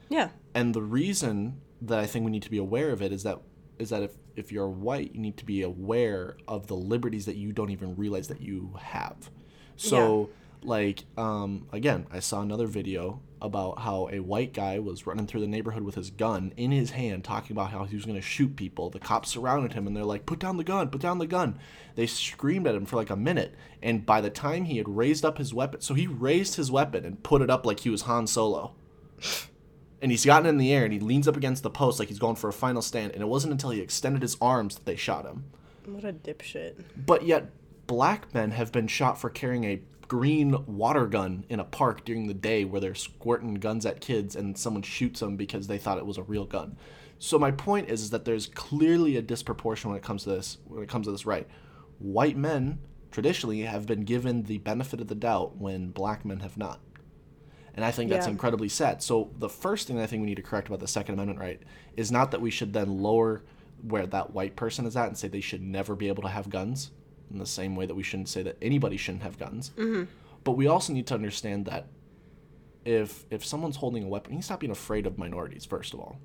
Yeah. And the reason that I think we need to be aware of it is that is that if, if you're white, you need to be aware of the liberties that you don't even realize that you have. So like um, again, I saw another video about how a white guy was running through the neighborhood with his gun in his hand, talking about how he was going to shoot people. The cops surrounded him and they're like, "Put down the gun! Put down the gun!" They screamed at him for like a minute, and by the time he had raised up his weapon, so he raised his weapon and put it up like he was Han Solo and he's gotten in the air and he leans up against the post like he's going for a final stand and it wasn't until he extended his arms that they shot him What a dipshit. but yet black men have been shot for carrying a green water gun in a park during the day where they're squirting guns at kids and someone shoots them because they thought it was a real gun so my point is, is that there's clearly a disproportion when it comes to this when it comes to this right white men traditionally have been given the benefit of the doubt when black men have not and I think that's Yeah. incredibly sad. So the first thing I think we need to correct about the Second Amendment right is not that we should then lower where that white person is at and say they should never be able to have guns in the same way that we shouldn't say that anybody shouldn't have guns. Mm-hmm. But we also need to understand that if if someone's holding a weapon, he's not being afraid of minorities first of all.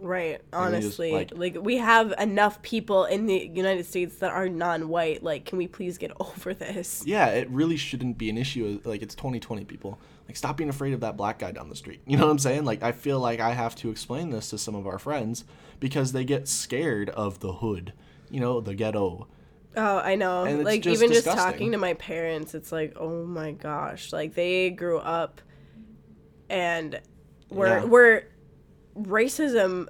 Right. We just, Honestly, like- like, we have enough people in the United States that are non-white. Like, can we please get [laughs] over this? Yeah, it really shouldn't be an issue. Like it's 2020, people. Like stop being afraid of that black guy down the street. You know what I'm saying? Like I feel like I have to explain this to some of our friends because they get scared of the hood. You know, the ghetto. Oh, I know. And like just even just talking to my parents, it's like, oh my gosh, like they grew up, and we're Yeah. we're racism,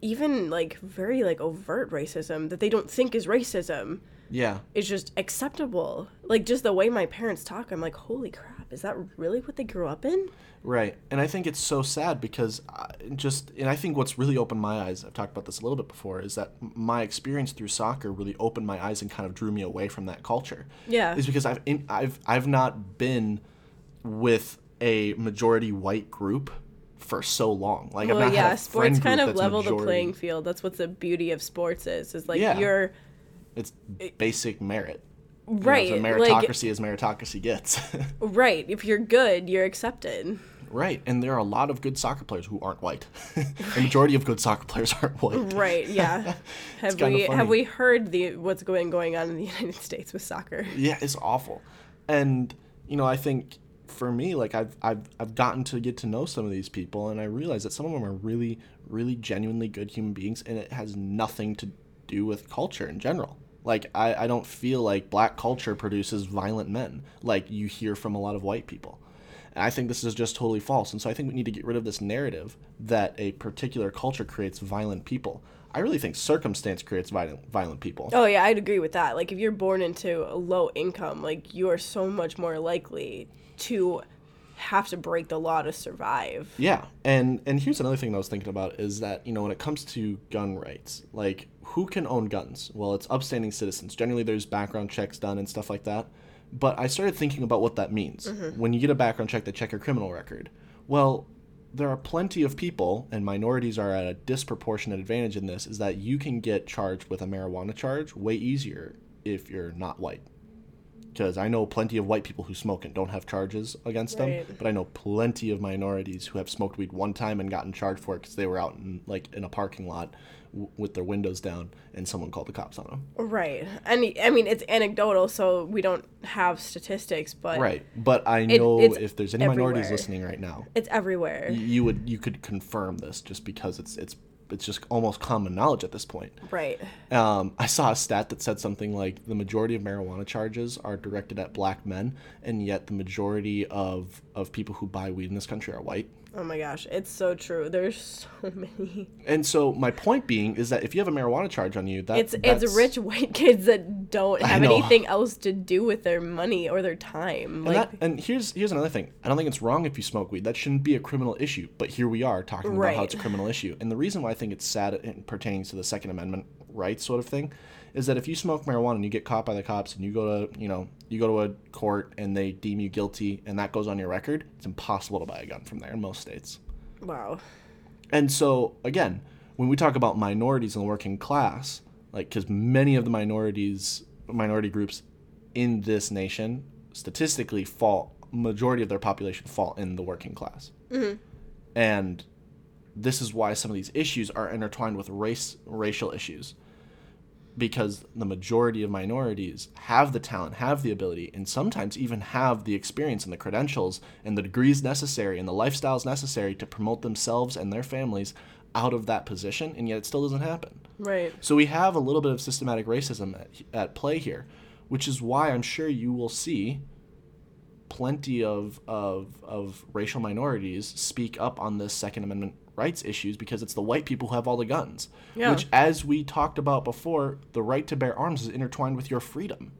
even like very like overt racism that they don't think is racism Yeah. is just acceptable. Like just the way my parents talk, I'm like, holy crap. Is that really what they grew up in? Right. And I think it's so sad because I just, and I think what's really opened my eyes, I've talked about this a little bit before, is that my experience through soccer really opened my eyes and kind of drew me away from that culture. Yeah. Is because I've, in, I've, I've not been with a majority white group for so long. Like, I've Well, not yeah, had a sports kind of level the playing field. That's what the beauty of sports is. Is like Yeah. you're It's basic merit. You know, right, it's a like meritocracy as meritocracy gets. [laughs] right. If you're good, you're accepted. right. And there are a lot of good soccer players who aren't white. [laughs] the majority of good soccer players aren't white. Right. Yeah. [laughs] have we have we heard the what's going going on in the United States with soccer? Yeah, it's awful. And you know, I think for me, like I've I've I've gotten to get to know some of these people, and I realize that some of them are really, really genuinely good human beings, and it has nothing to do with culture in general. Like I, I don't feel like black culture produces violent men like you hear from a lot of white people. And I think this is just totally false. And so I think we need to get rid of this narrative that a particular culture creates violent people. I really think circumstance creates violent violent people. Oh yeah, I'd agree with that. Like if you're born into a low income, like you are so much more likely to have to break the law to survive. Yeah, and and here's another thing I was thinking about is that you know when it comes to gun rights, like who can own guns? Well, it's upstanding citizens. Generally, there's background checks done and stuff like that. But I started thinking about what that means. Mm-hmm. When you get a background check, they check your criminal record. Well, there are plenty of people, and minorities are at a disproportionate advantage in this. Is that you can get charged with a marijuana charge way easier if you're not white because I know plenty of white people who smoke and don't have charges against them, but I know plenty of minorities who have smoked weed one time and gotten charged for it because they were out in like in a parking lot w- with their windows down and someone called the cops on them. Right. And I mean it's anecdotal, so we don't have statistics, but Right, but I know it's if there's any minorities listening right now, it's everywhere. you would you could confirm this just because it's it's it's just almost common knowledge at this point. Right. Um, I saw a stat that said something like the majority of marijuana charges are directed at black men, and yet the majority of, of people who buy weed in this country are white. Oh my gosh, it's so true. There's so [laughs] many. And so my point being is that if you have a marijuana charge on you, that It's that's- it's rich white kids that don't have anything else to do with their money or their time. And, Like that, and here's here's another thing. I don't think it's wrong if you smoke weed. That shouldn't be a criminal issue. But here we are talking about how it's a criminal issue. And the reason why I think it's sad in pertaining to the Second Amendment rights sort of thing is that if you smoke marijuana and you get caught by the cops and you go to you know you go to a court and they deem you guilty and that goes on your record, it's impossible to buy a gun from there in most states. wow. And so again, when we talk about minorities in the working class, like because many of the minorities, minority groups in this nation, statistically fall, majority of their population fall in the working class, mm-hmm. and this is why some of these issues are intertwined with race, racial issues, because the majority of minorities have the talent, have the ability, and sometimes even have the experience and the credentials and the degrees necessary and the lifestyles necessary to promote themselves and their families out of that position, and yet it still doesn't happen. Right. So we have a little bit of systematic racism at, at play here, which is why I'm sure you will see plenty of, of, of racial minorities speak up on this Second Amendment rights issues because it's the white people who have all the guns. Yeah. Which, as we talked about before, the right to bear arms is intertwined with your freedom.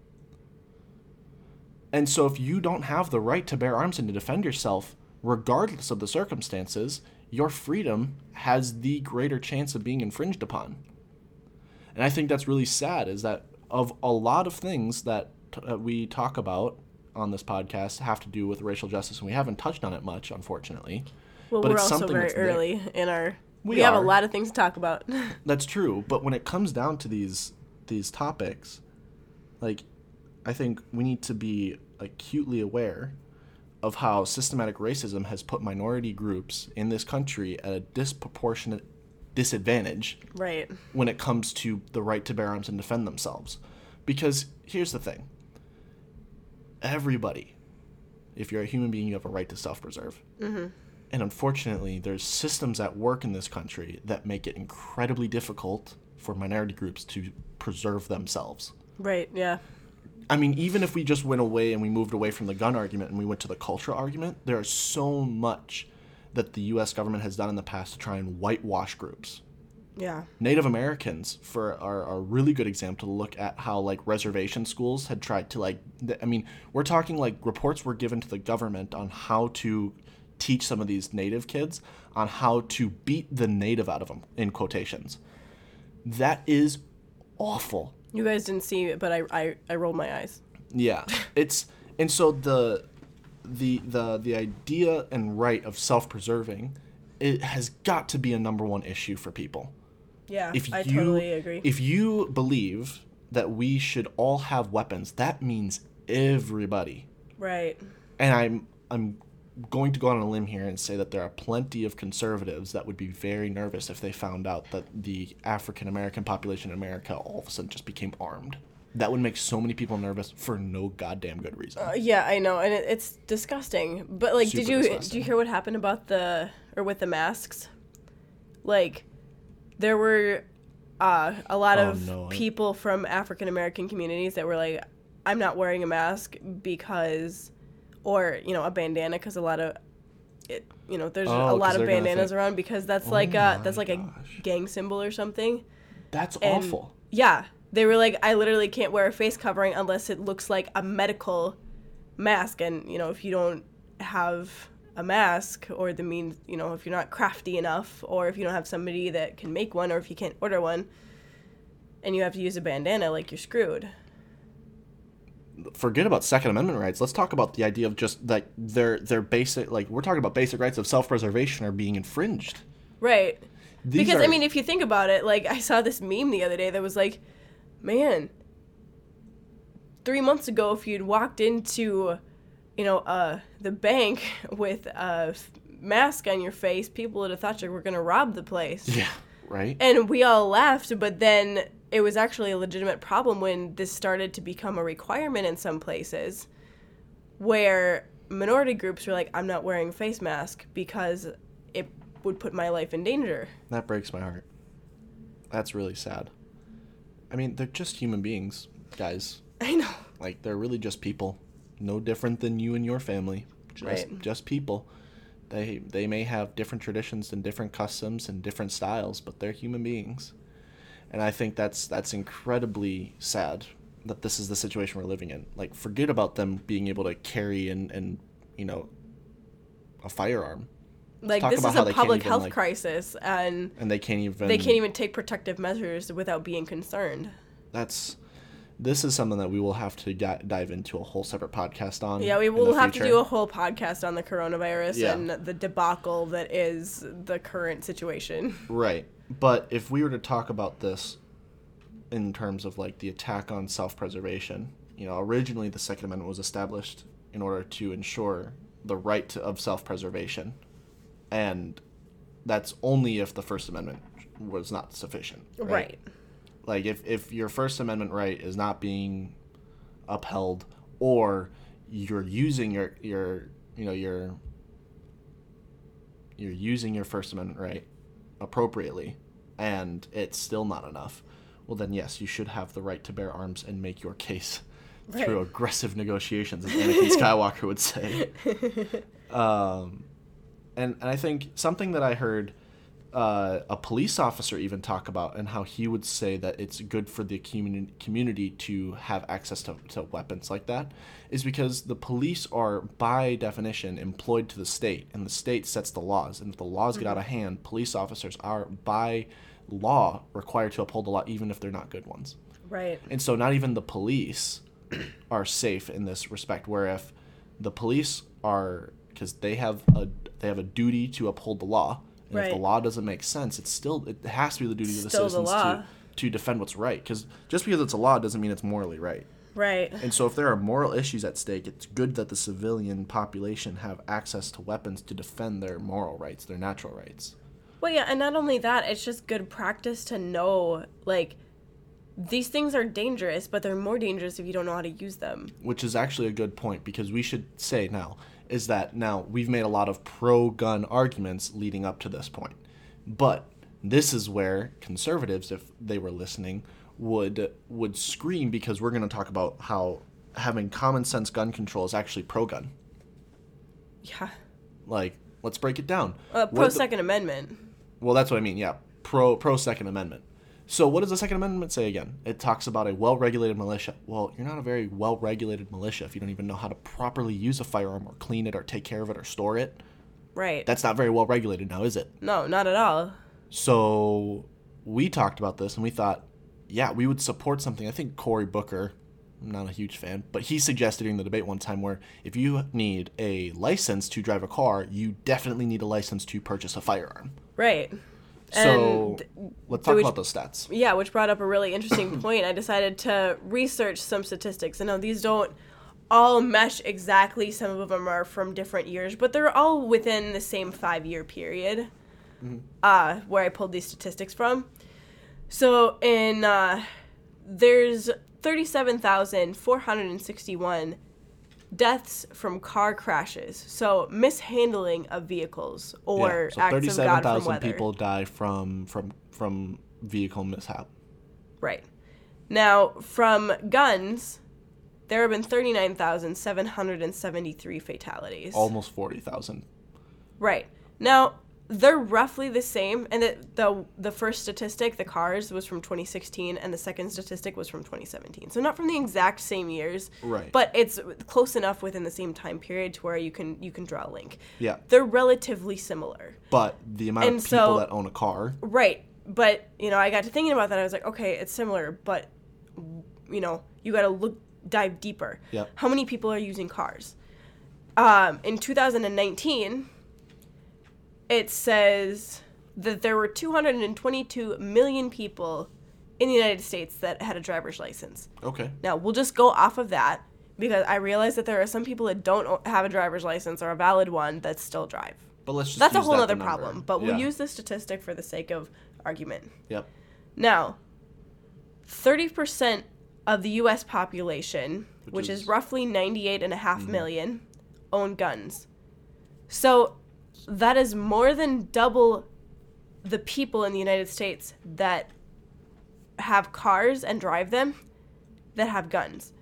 And so, if you don't have the right to bear arms and to defend yourself, regardless of the circumstances, your freedom has the greater chance of being infringed upon. And I think that's really sad is that of a lot of things that t- uh, we talk about on this podcast have to do with racial justice, and we haven't touched on it much, unfortunately. Well, But we're also very early in our. We We, have a lot of things to talk about. [laughs] That's true, but when it comes down to these these topics, like I think we need to be acutely aware of how systematic racism has put minority groups in this country at a disproportionate disadvantage right. when it comes to the right to bear arms and defend themselves. Because here's the thing everybody, if you're a human being, you have a right to self preserve. Mm-hmm. And unfortunately, there's systems at work in this country that make it incredibly difficult for minority groups to preserve themselves. Right. Yeah. I mean, even if we just went away and we moved away from the gun argument and we went to the culture argument, there is so much that the U.S. government has done in the past to try and whitewash groups Yeah. Native Americans for are, are a really good example to look at how like reservation schools had tried to like th- I mean we're talking like reports were given to the government on how to teach some of these native kids on how to beat the native out of them in quotations. That is awful. You guys didn't see it, but I, I, I rolled my eyes. Yeah, [laughs] it's and so the the the the idea and right of self-preserving it has got to be a number one issue for people. Yeah, If I you totally agree. if you believe that we should all have weapons, that means everybody. right. And I'm I'm going to go on a limb here and say that there are plenty of conservatives that would be very nervous if they found out that the African American population in America all of a sudden just became armed. That would make so many people nervous for no goddamn good reason. Uh, yeah, I know, and it, it's disgusting. But like, did Super you did you hear what happened about the or with the masks? Like, there were uh, a lot Oh, of no, I- people from African American communities that were like, "I'm not wearing a mask because," or you know, a bandana because a lot of it, you know, there's Oh, a lot of bandanas think- around because that's Oh like a that's like a gang symbol or something. That's And- awful. Yeah, they were like, I literally can't wear a face covering unless it looks like a medical mask. And, you know, if you don't have a mask or the means, you know, if you're not crafty enough or if you don't have somebody that can make one or if you can't order one and you have to use a bandana, like you're screwed. Forget about Second Amendment rights. Let's talk about the idea of just like their their basic like we're talking about basic rights of self preservation are being infringed. Right. These because, I mean, if you think about it, like, I saw this meme the other day that was like, man, three months ago, if you'd walked into, you know, uh, the bank [laughs] with a f- mask on your face, people would have thought you were going to rob the place. yeah, right. And we all laughed, but then it was actually a legitimate problem when this started to become a requirement in some places where minority groups were like, I'm not wearing a face mask because it would put my life in danger. That breaks my heart. That's really sad. I mean, they're just human beings, guys. [laughs] I know. Like they're really just people, no different than you and your family. Just Right. just people. They they may have different traditions and different customs and different styles, but they're human beings. And I think that's that's incredibly sad that this is the situation we're living in. Like forget about them being able to carry and and you know a firearm Like talk this is a public even, health like- crisis, and and they can't even they can't even take protective measures without being concerned. that's this is something that we will have to di- dive into a whole separate podcast on. Yeah, we will have to do a whole podcast on the coronavirus Yeah. and the debacle that is the current situation. [laughs] Right. But if we were to talk about this in terms of like the attack on self preservation, you know, originally the Second Amendment was established in order to ensure the right to, of self preservation. And that's only if the First Amendment was not sufficient. Right. Like if, if your First Amendment right is not being upheld or you're using your your you know your you're using your First Amendment right appropriately and it's still not enough, well then yes, you should have the right to bear arms and make your case through aggressive negotiations, as Anakin [laughs] Skywalker would say. Um, and, and I think something that I heard uh, a police officer even talk about, and how he would say that it's good for the community community to have access to, to weapons like that, is because the police are by definition employed to the state, and the state sets the laws. And if the laws get out of hand, police officers are by law required to uphold the law, even if they're not good ones. Right. And so not even the police [clears throat] are safe in this respect. Where if the police are because they have a they have a duty to uphold the law, and if the law doesn't make sense, it's still it has to be the duty of the Still the citizens law. to to defend what's right. Because just because it's a law doesn't mean it's morally right. Right. And so if there are moral issues at stake, it's good that the civilian population have access to weapons to defend their moral rights, their natural rights. Well, yeah, and not only that, it's just good practice to know, like, these things are dangerous, but they're more dangerous if you don't know how to use them. which is actually a good point because we should say now is that now we've made a lot of pro gun arguments leading up to this point. But this is where conservatives if they were listening would would scream because we're going to talk about how having common sense gun control is actually pro gun. Yeah. Like let's break it down. Uh, pro the- Second Amendment. well, that's what I mean. Yeah. pro pro Second Amendment. So what does the Second Amendment say again? It talks about a well-regulated militia. Well, you're not a very well-regulated militia if you don't even know how to properly use a firearm or clean it or take care of it or store it. Right. That's not very well regulated now, is it? no, not at all. So we talked about this and we thought, yeah, we would support something. I think Cory Booker, I'm not a huge fan, but he suggested during the debate one time where if you need a license to drive a car, you definitely need a license to purchase a firearm. Right. So And let's talk which- about those stats. yeah, which brought up a really interesting [clears throat] point. I decided to research some statistics. I know these don't all mesh exactly. Some of them are from different years, but they're all within the same five year period uh, where I pulled these statistics from. So in uh, there's 37,461 deaths from car crashes. So mishandling of vehicles or yeah, so acts of God thirty-seven from thousand weather. people die from from from vehicle mishap. Right. Now, from guns, there have been 39,773 fatalities. Almost forty thousand. Right. Now, they're roughly the same, and the, the the first statistic, the cars, was from 2016, and the second statistic was from 2017. So not from the exact same years, Right. but it's close enough within the same time period to where you can you can draw a link. Yeah, They're relatively similar. but the amount And of people so- that own a car. Right. But, you know, I got to thinking about that. I was like, okay, it's similar, but, you know, you got to look, dive deeper. yeah How many people are using cars? Um, in 2019, it says that there were 222 million people in the United States that had a driver's license. Okay. Now, we'll just go off of that because I realize that there are some people that don't have a driver's license or a valid one that still drive. But let's just That's a whole that other problem, but we'll Yeah. use this statistic for the sake of argument. Yep. Now, 30% of the US population, Which which, is, is- roughly 98 and a half Mhm. million, own guns. So that is more than double the people in the United States that have cars and drive them that have guns.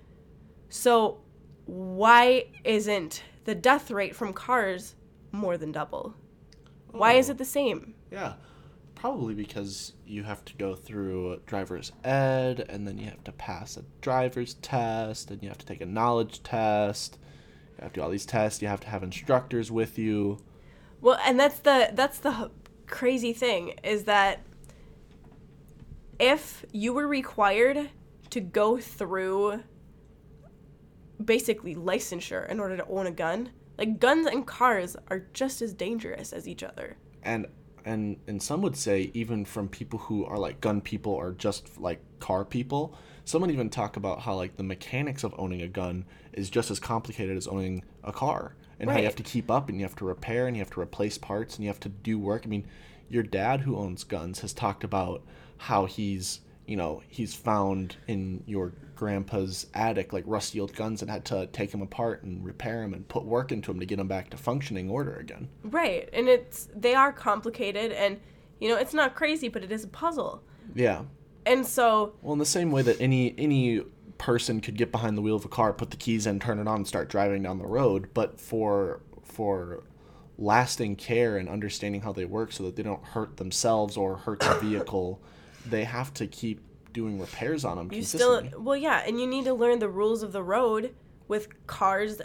So why isn't the death rate from cars more than double? Why is Oh. it the same? Yeah, probably because you have to go through driver's ed, and then you have to pass a driver's test, and you have to take a knowledge test. You have to do all these tests. You have to have instructors with you. Well, and that's the that's the crazy thing is that if you were required to go through basically licensure in order to own a gun, like guns and cars are just as dangerous as each other. and and and some would say even from people who are like gun people or just like car people some would even talk about how like the mechanics of owning a gun is just as complicated as owning a car and how you have to keep up and you have to repair and you have to replace parts and you have to do work i mean your dad who owns guns has talked about how he's you know he's found in your grandpa's attic like rusty old guns and had to take them apart and repair them and put work into them to get them back to functioning order again Right. And it's they are complicated and you know, it's not crazy, but it is a puzzle. yeah And so Well, in the same way that any any person could get behind the wheel of a car, put the keys in, turn it on, and start driving down the road, but for for lasting care and understanding how they work, so that they don't hurt themselves or hurt the vehicle, they have to keep doing repairs on them you still consistently. well yeah and you need to learn the rules of the road with cars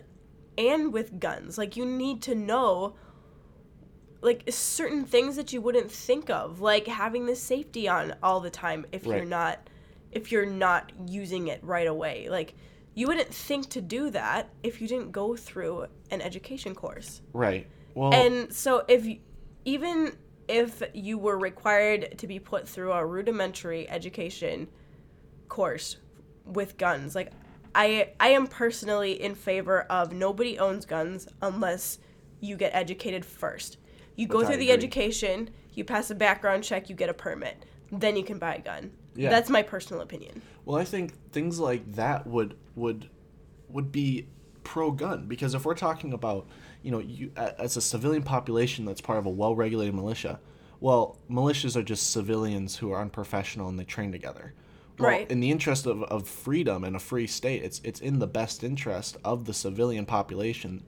and with guns like you need to know like certain things that you wouldn't think of like having the safety on all the time if you're not if you're not using it right away like you wouldn't think to do that if you didn't go through an education course right. Well, and so if even if you were required to be put through a rudimentary education course with guns, like I I am personally in favor of nobody owns guns unless you get educated first. You go Which I through the agree. education, you pass a background check, you get a permit. Then you can buy a gun. Yeah. That's my personal opinion. Well, I think things like that would would would be pro gun because if we're talking about you know you as a civilian population that's part of a well regulated militia, well militias are just civilians who are unprofessional and they train together. Well, Right. In the interest of, of freedom and a free state, it's it's in the best interest of the civilian population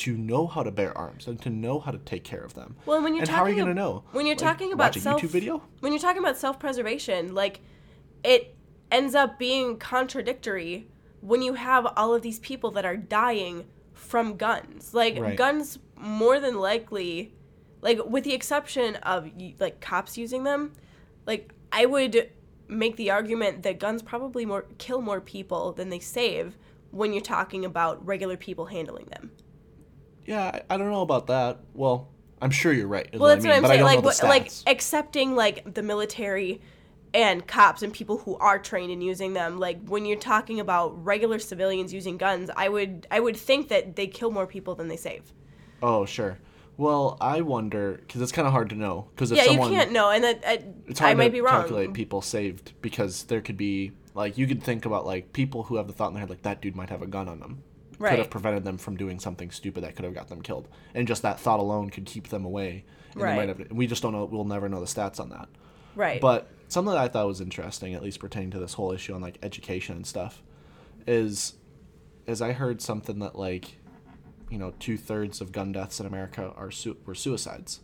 to know how to bear arms and to know how to take care of them. Well, when you're and talking how are you going to know? when you're Like, talking about self YouTube video? when you're talking about self-preservation, like it ends up being contradictory when you have all of these people that are dying from guns. Like Right. guns more than likely like with the exception of like cops using them, like I would make the argument that guns probably more kill more people than they save when you're talking about regular people handling them. Yeah, I, I don't know about that. Well, I'm sure you're right. Well, what that's I mean, what but I'm saying. Like, what, like accepting like the military and cops and people who are trained in using them. Like when you're talking about regular civilians using guns, I would I would think that they kill more people than they save. oh, sure. Well, I wonder because it's kind of hard to know because if yeah, someone you can't know, and that I, it's hard I might to be wrong. To calculate people saved because there could be like you could think about like people who have the thought in their head like that dude might have a gun on them could have prevented them from doing something stupid that could have got them killed. And just that thought alone could keep them away. And Right. might have, we just don't know we'll never know the stats on that. Right. but something that i thought was interesting at least pertaining to this whole issue on like education and stuff is is i heard something that like you know two-thirds of gun deaths in america are su- were suicides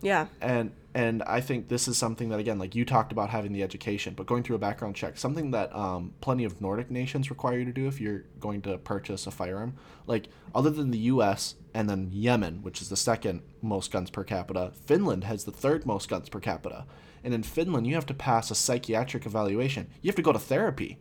yeah. and and I think this is something that again, like you talked about having the education, but going through a background check, something that um, plenty of Nordic nations require you to do if you're going to purchase a firearm. Like other than the U.S. and then Yemen, which is the second most guns per capita, Finland has the third most guns per capita, and in Finland you have to pass a psychiatric evaluation. You have to go to therapy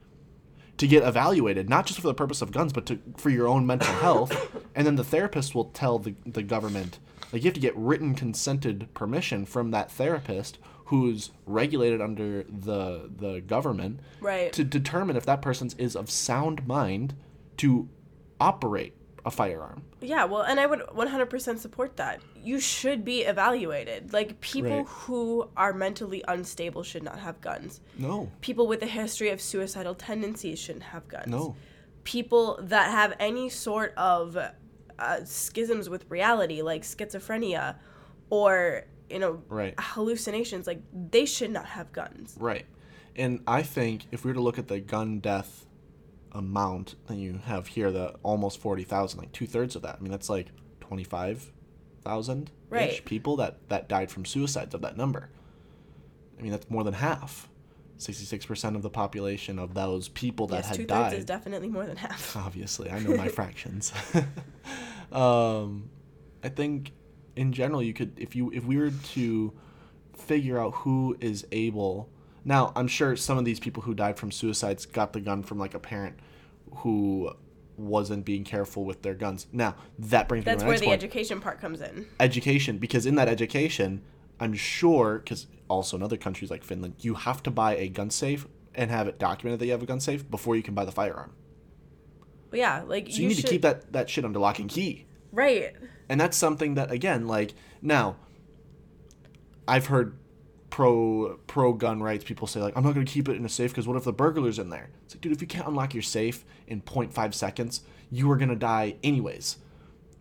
to get evaluated, not just for the purpose of guns, but to for your own mental health. [coughs] And then the therapist will tell the, the government, like you have to get written consented permission from that therapist who's regulated under the the government Right. to determine if that person is of sound mind to operate a firearm. Yeah, well, and I would 100% support that. You should be evaluated. Like people Right. who are mentally unstable should not have guns. No. People with a history of suicidal tendencies shouldn't have guns. No. People that have any sort of uh, schisms with reality, like schizophrenia or, you know, Right. hallucinations, like they should not have guns. Right. And I think if we were to look at the gun death amount that you have here, the almost 40,000, like two thirds of that, I mean, that's like 25,000 Right. people that, that died from suicides of that number. I mean, that's more than half. 66% of the population of those people that yes, two had thirds died is definitely more than half. obviously i know my [laughs] fractions [laughs] um i think in general you could if you if we were to figure out who is able now i'm sure some of these people who died from suicides got the gun from like a parent who wasn't being careful with their guns now that brings That's me to my where the point education part comes in. education because in that education i'm sure because also in other countries like finland you have to buy a gun safe and have it documented that you have a gun safe before you can buy the firearm yeah, like so you, need should, to keep that, that shit under lock and key. right. And that's something that again, like now I've heard pro pro gun rights people say like I'm not gonna keep it in a safe because what if the burglar's in there? It's like dude, if you can't unlock your safe in 0.5 seconds, you are gonna die anyways.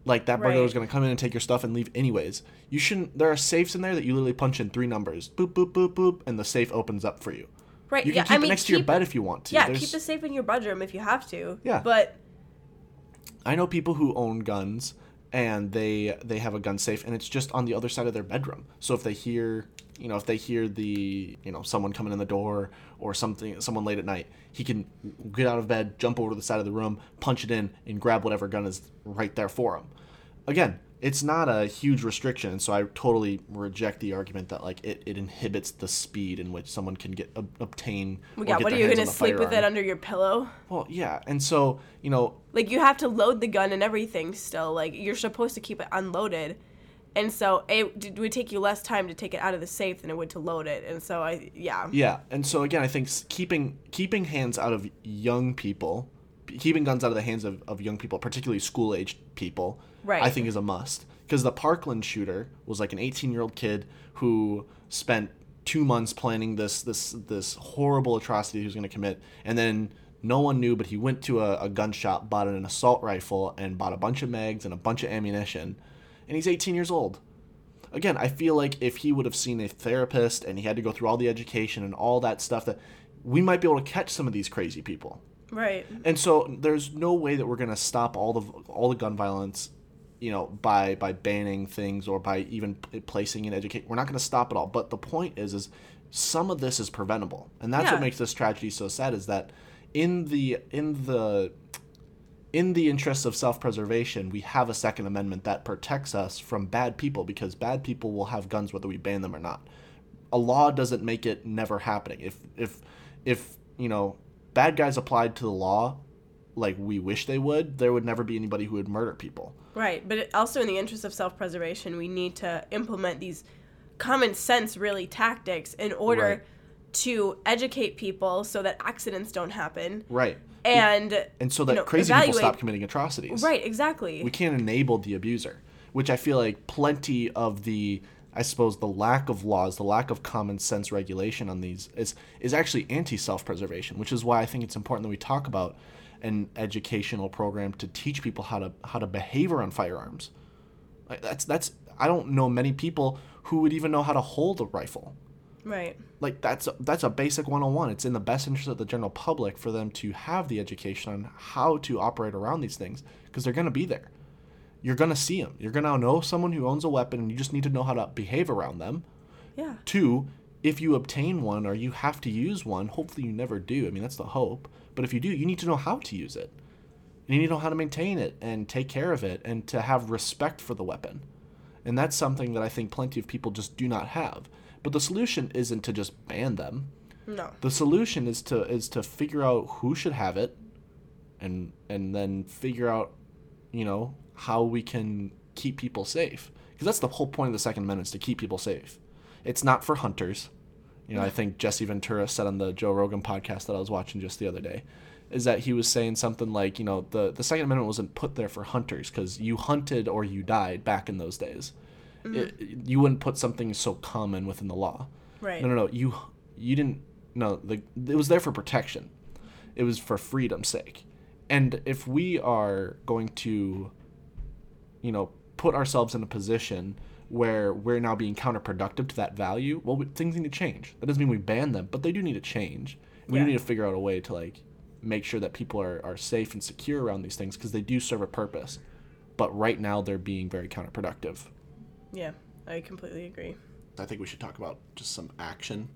Like that burglar Right. is gonna come in and take your stuff and leave anyways. You shouldn't. There are safes in there that you literally punch in three numbers, boop boop boop boop, and the safe opens up for you. Right. You can yeah, keep I it mean, next to your bed if you want to. Yeah, There's- keep the safe in your bedroom if you have to. Yeah. But I know people who own guns and they they have a gun safe and it's just on the other side of their bedroom. So if they hear, you know, if they hear the, you know, someone coming in the door or something someone late at night, he can get out of bed, jump over to the side of the room, punch it in and grab whatever gun is right there for him. Again, it's not a huge restriction, so I totally reject the argument that like it, it inhibits the speed in which someone can get ob- obtain. get what are you on the sleep with it under your pillow? Well, yeah, and so you know Like you have to load the gun and everything still. Like you're supposed to keep it unloaded. And so it would take you less time to take it out of the safe than it would to load it. And so I yeah. Yeah, and so again, I think keeping keeping hands out of young people, keeping guns out of the hands of, of young people, particularly school aged people, right. I think is a must. Because the Parkland shooter was like an 18 year old kid who spent two months planning this this this horrible atrocity he was going to commit, and then no one knew, but he went to a, a gun shop, bought an assault rifle, and bought a bunch of mags and a bunch of ammunition, and he's 18 years old again, I feel like if he would have seen a therapist and he had to go through all the education and all that stuff, that we might be able to catch some of these crazy people. Right. And so there's no way that we're gonna stop all the all the gun violence you know, by by banning things or by even placing an educate. We're not going to stop it all. But the point is, is some of this is preventable, and that's Yeah. what makes this tragedy so sad. Is that in the in the in the interest of self-preservation, we have a Second Amendment that protects us from bad people because bad people will have guns whether we ban them or not. A law doesn't make it never happening. If if if you know bad guys applied to the law like we wish they would, there would never be anybody who would murder people. Right, but also in the interest of self-preservation, we need to implement these common sense, really tactics in order Right. to educate people so that accidents don't happen, Right. And And so that know, crazy people stop committing atrocities. right, exactly. We can't enable the abuser, which I feel like plenty of the I suppose the lack of laws, the lack of common sense regulation on these is is actually anti self-preservation, which is why I think it's important that we talk about an educational program to teach people how to how to behave around firearms. That's that's I don't know many people who would even know how to hold a rifle. Right, like that's a, that's a basic 101 it's in the best interest of the general public for them to have the education on how to operate around these things because they're going to be there. You're going to see them you're going to know someone who owns a weapon and you just need to know how to behave around them. Yeah, two if you obtain one or you have to use one hopefully you never do. I mean that's the hope. But if you do you need to know how to use it. And you need to know how to maintain it and take care of it and to have respect for the weapon. And that's something that i think plenty of people just do not have but the solution isn't to just ban them. No, the solution is to is to figure out who should have it and and then figure out you know how we can keep people safe. Because that's the whole point of the second amendment is to keep people safe. It's not for hunters. You know i think jesse ventura said on the joe rogan podcast that i was watching just the other day is that he was saying something like you know the, the second amendment wasn't put there for hunters because you hunted or you died back in those days it, mm-hmm. you wouldn't put something so common within the law right, no, no, no. You you didn't. No, the it was there for protection. It was for freedom's sake. And if we are going to, you know, put ourselves in a position where we're now being counterproductive to that value, well, we, things need to change. That doesn't mean we ban them, but they do need to change. We Yeah. do need to figure out a way to like make sure that people are, are safe and secure around these things because they do serve a purpose. But right now they're being very counterproductive. Yeah, I completely agree. I think we should talk about just some action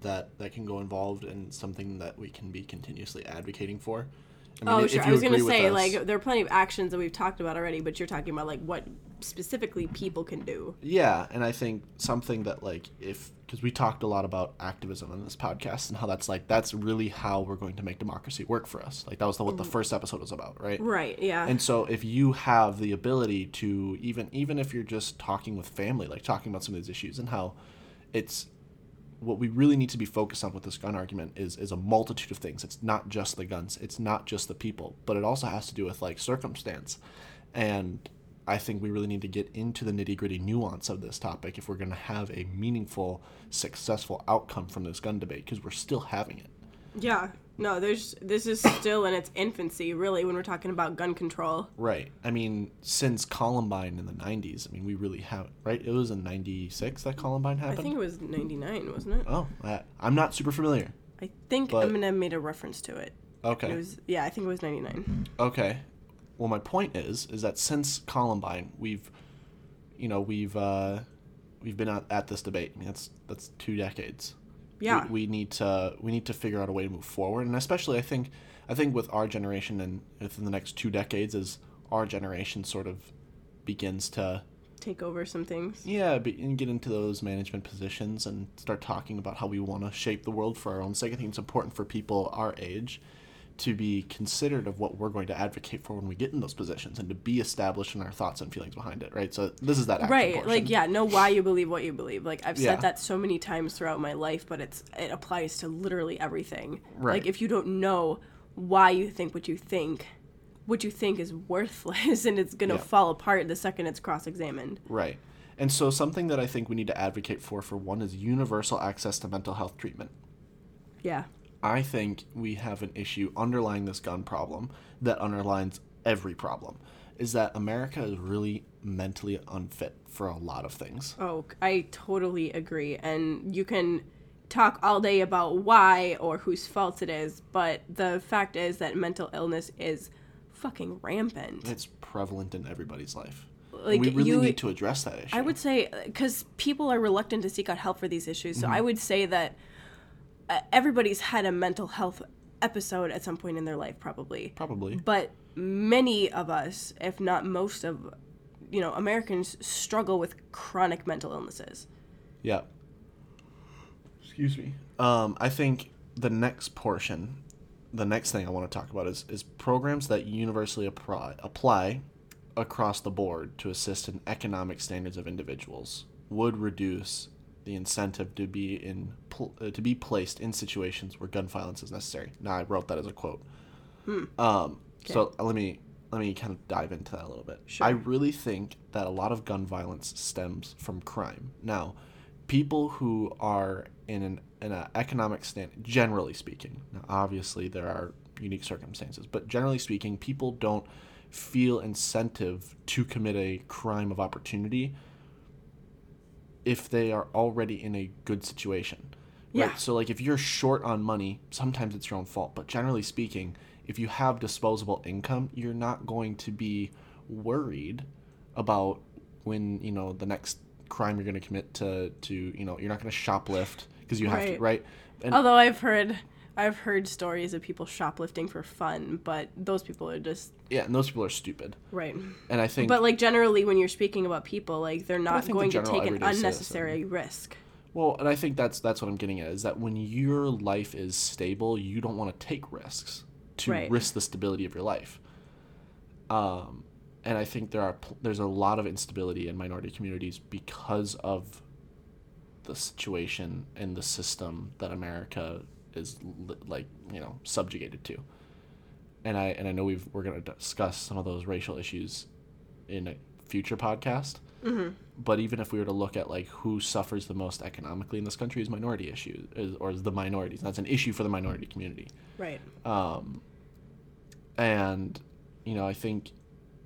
that that can go involved and something that we can be continuously advocating for. I mean, oh, if sure. I was gonna say us- like there are plenty of actions that we've talked about already, but you're talking about like what specifically people can do. yeah, and I think something that like if because we talked a lot about activism on this podcast and how that's like that's really how we're going to make democracy work for us. Like that was the, what the mm. first episode was about, right? Right. Yeah. And so if you have the ability to even even if you're just talking with family, like talking about some of these issues and how it's what we really need to be focused on with this gun argument is is a multitude of things. It's not just the guns, it's not just the people, but it also has to do with like circumstance. And I think we really need to get into the nitty gritty nuance of this topic if we're going to have a meaningful, successful outcome from this gun debate because we're still having it. yeah. No, there's this is still in its infancy, really, when we're talking about gun control. Right. I mean, since Columbine in the 90s, I mean, we really have, right? It was in 96 that Columbine happened. I think it was '99, wasn't it? Oh, I, I'm not super familiar. I think But- Eminem made a reference to it. Okay. It was yeah, I think it was '99. Okay. Well, my point is, is that since Columbine, we've, you know, we've, uh, we've been at, at this debate. I mean, that's that's two decades. Yeah. We, we need to we need to figure out a way to move forward, and especially I think I think with our generation and within the next two decades, as our generation sort of begins to Take over some things. Yeah, be, and get into those management positions and start talking about how we want to shape the world for our own sake. I think it's important for people our age to be considered of what we're going to advocate for when we get in those positions and to be established in our thoughts and feelings behind it, right? So this is that Right, portion. like yeah, know why you believe what you believe. Like I've Yeah. said that so many times throughout my life, but it's it applies to literally everything. Right. Like if you don't know why you think what you think, what you think is worthless [laughs] and it's gonna Yeah. fall apart the second it's cross-examined. Right. And so something that I think we need to advocate for for one is universal access to mental health treatment. Yeah. I think we have an issue underlying this gun problem that underlines every problem is that America is really mentally unfit for a lot of things. Oh, I totally agree. And you can talk all day about why or whose fault it is, but the fact is that mental illness is fucking rampant. It's prevalent in everybody's life. like we really you, need to address that issue. I would say because people are reluctant to seek out help for these issues. So Mm-hmm. I would say that uh, everybody's had a mental health episode at some point in their life, probably. probably. But many of us, if not most of, you know, Americans struggle with chronic mental illnesses. Yeah. Excuse me. Um, I think the next portion, the next thing I want to talk about is is programs that universally apply apply across the board to assist in economic standards of individuals would reduce the incentive to be in pl- uh, to be placed in situations where gun violence is necessary. Now I wrote that as a quote. Um, So uh, let me let me kind of dive into that a little bit. Sure. I really think that a lot of gun violence stems from crime. Now, people who are in an in an economic stand, generally speaking, now obviously there are unique circumstances, but generally speaking, people don't feel incentive to commit a crime of opportunity if they are already in a good situation. Yeah. So like if you're short on money, sometimes it's your own fault, but generally speaking, if you have disposable income, you're not going to be worried about when, you know, the next crime you're going to commit to to, you know, you're not going to shoplift because you have to, Right. right? And Although I've heard, I've heard stories of people shoplifting for fun, but those people are just yeah, and those people are stupid. right. And I think But like generally, when you're speaking about people, like they're not think the going to take an unnecessary risk. Well, and I think that's that's what I'm getting at is that when your life is stable, you don't want to take risks to Right. risk the stability of your life. Um, and I think there are there's a lot of instability in minority communities because of the situation and the system that America is li- like you know subjugated to. And I and I know we've we're going to discuss some of those racial issues in a future podcast. Mm-hmm. But even if we were to look at like who suffers the most economically in this country is minority issues is, or is the minorities. That's an issue for the minority community. Right. Um, and you know, I think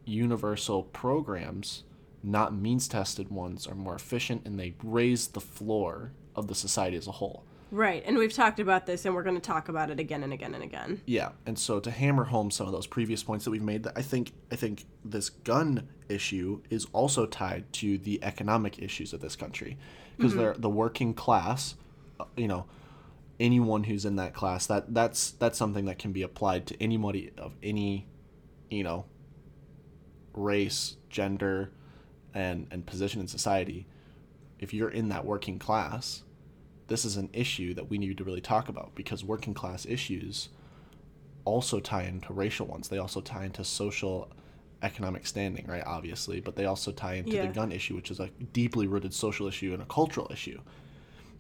universal programs, not means tested ones, are more efficient and they raise the floor of the society as a whole. Right. And we've talked about this, and we're going to talk about it again and again and again. Yeah, and so to hammer home some of those previous points that we've made, that I think I think this gun issue is also tied to the economic issues of this country because they're the working class, uh, you know, anyone who's in that class that that's that's something that can be applied to anybody of any, you know, race, gender, and and position in society. If you're in that working class, this is an issue that we need to really talk about because working class issues also tie into racial ones. They also tie into social economic standing, right? Obviously, but they also tie into Yeah. the gun issue, which is a deeply rooted social issue and a cultural issue.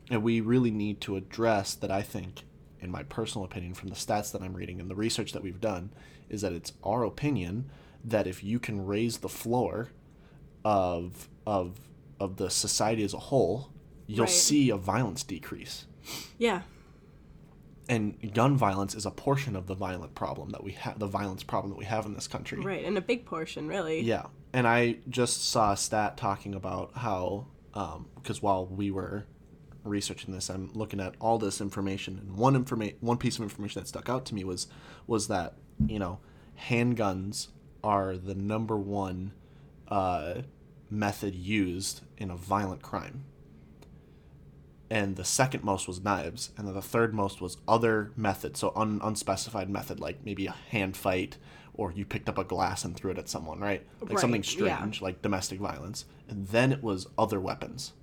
And we really need to address that I think in my personal opinion from the stats that I'm reading and the research that we've done is that it's our opinion that if you can raise the floor of of of the society as a whole, you'll Right. see a violence decrease Yeah. and gun violence is a portion of the violent problem that we have the violence problem that we have in this country Right. And a big portion, really. yeah and i just saw a stat talking about how because while we were researching this i'm looking at all this information and one informa- one piece of information that stuck out to me was was that you know handguns are the number one uh, method used in a violent crime and the second most was knives, and then the third most was other methods, so un- unspecified method, like maybe a hand fight, or you picked up a glass and threw it at someone, right? Like something Right, yeah. strange, like domestic violence, and then it was other weapons.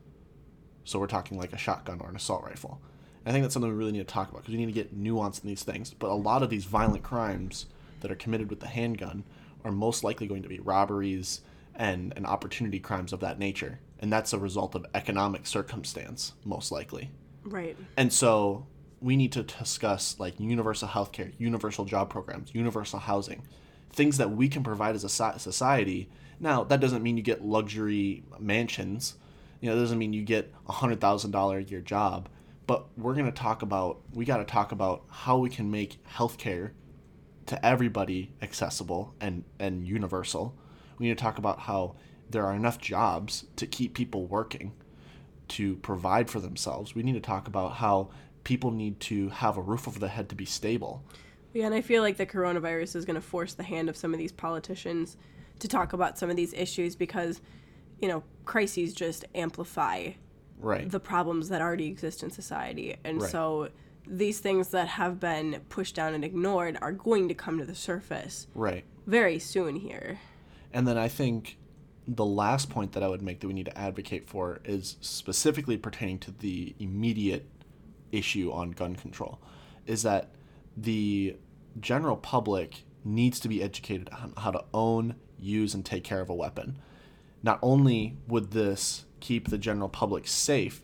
So we're talking like a shotgun or an assault rifle. I think that's something we really need to talk about because we need to get nuance in these things. But a lot of these violent crimes that are committed with the handgun are most likely going to be robberies and, and opportunity crimes of that nature. And that's a result of economic circumstance, most likely. Right. And so we need to discuss like universal healthcare, universal job programs, universal housing, things that we can provide as a society. Now, that doesn't mean you get luxury mansions. You know, it doesn't mean you get a hundred thousand dollar a year job. But we're gonna talk about we got to talk about how we can make healthcare to everybody accessible and and universal. We need to talk about how there are enough jobs to keep people working to provide for themselves. We need to talk about how people need to have a roof over their head to be stable. Yeah, and I feel like the coronavirus is going to force the hand of some of these politicians to talk about some of these issues because, you know, crises just amplify Right. the problems that already exist in society. And Right. so these things that have been pushed down and ignored are going to come to the surface right. very soon here. And then I think the last point that I would make that we need to advocate for is specifically pertaining to the immediate issue on gun control is that the general public needs to be educated on how to own, use, and take care of a weapon. Not only would this keep the general public safe,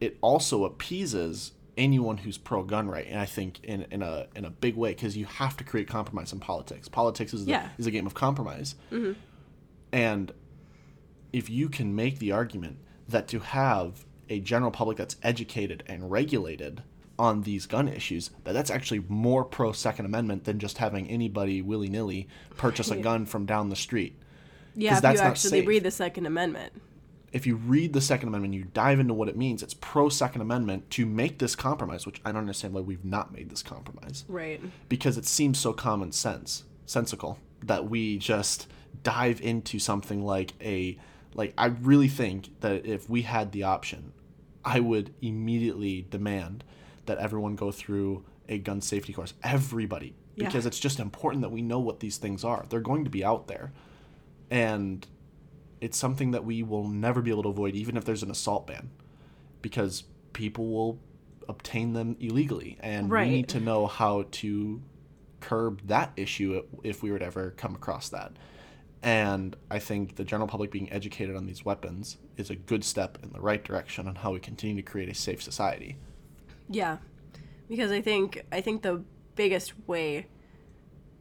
it also appeases anyone who's pro gun right and i think in, in a in a big way because you have to create compromise in politics politics is, the, Yeah. is a game of compromise mm-hmm. and if you can make the argument that to have a general public that's educated and regulated on these gun issues, that that's actually more pro Second Amendment than just having anybody willy nilly purchase a gun from down the street. yeah if that's you actually safe. read the Second Amendment. If you read the Second Amendment, you dive into what it means. It's pro Second Amendment to make this compromise, which I don't understand why we've not made this compromise Right. because it seems so common sense, sensical that we just dive into something like a like I really think that if we had the option, I would immediately demand that everyone go through a gun safety course. Everybody. Yeah. Because it's just important that we know what these things are. They're going to be out there. And it's something that we will never be able to avoid even if there's an assault ban because people will obtain them illegally and we need to know how to curb that issue if we were to ever come across that and i think the general public being educated on these weapons is a good step in the right direction on how we continue to create a safe society Yeah, because I think I think the biggest way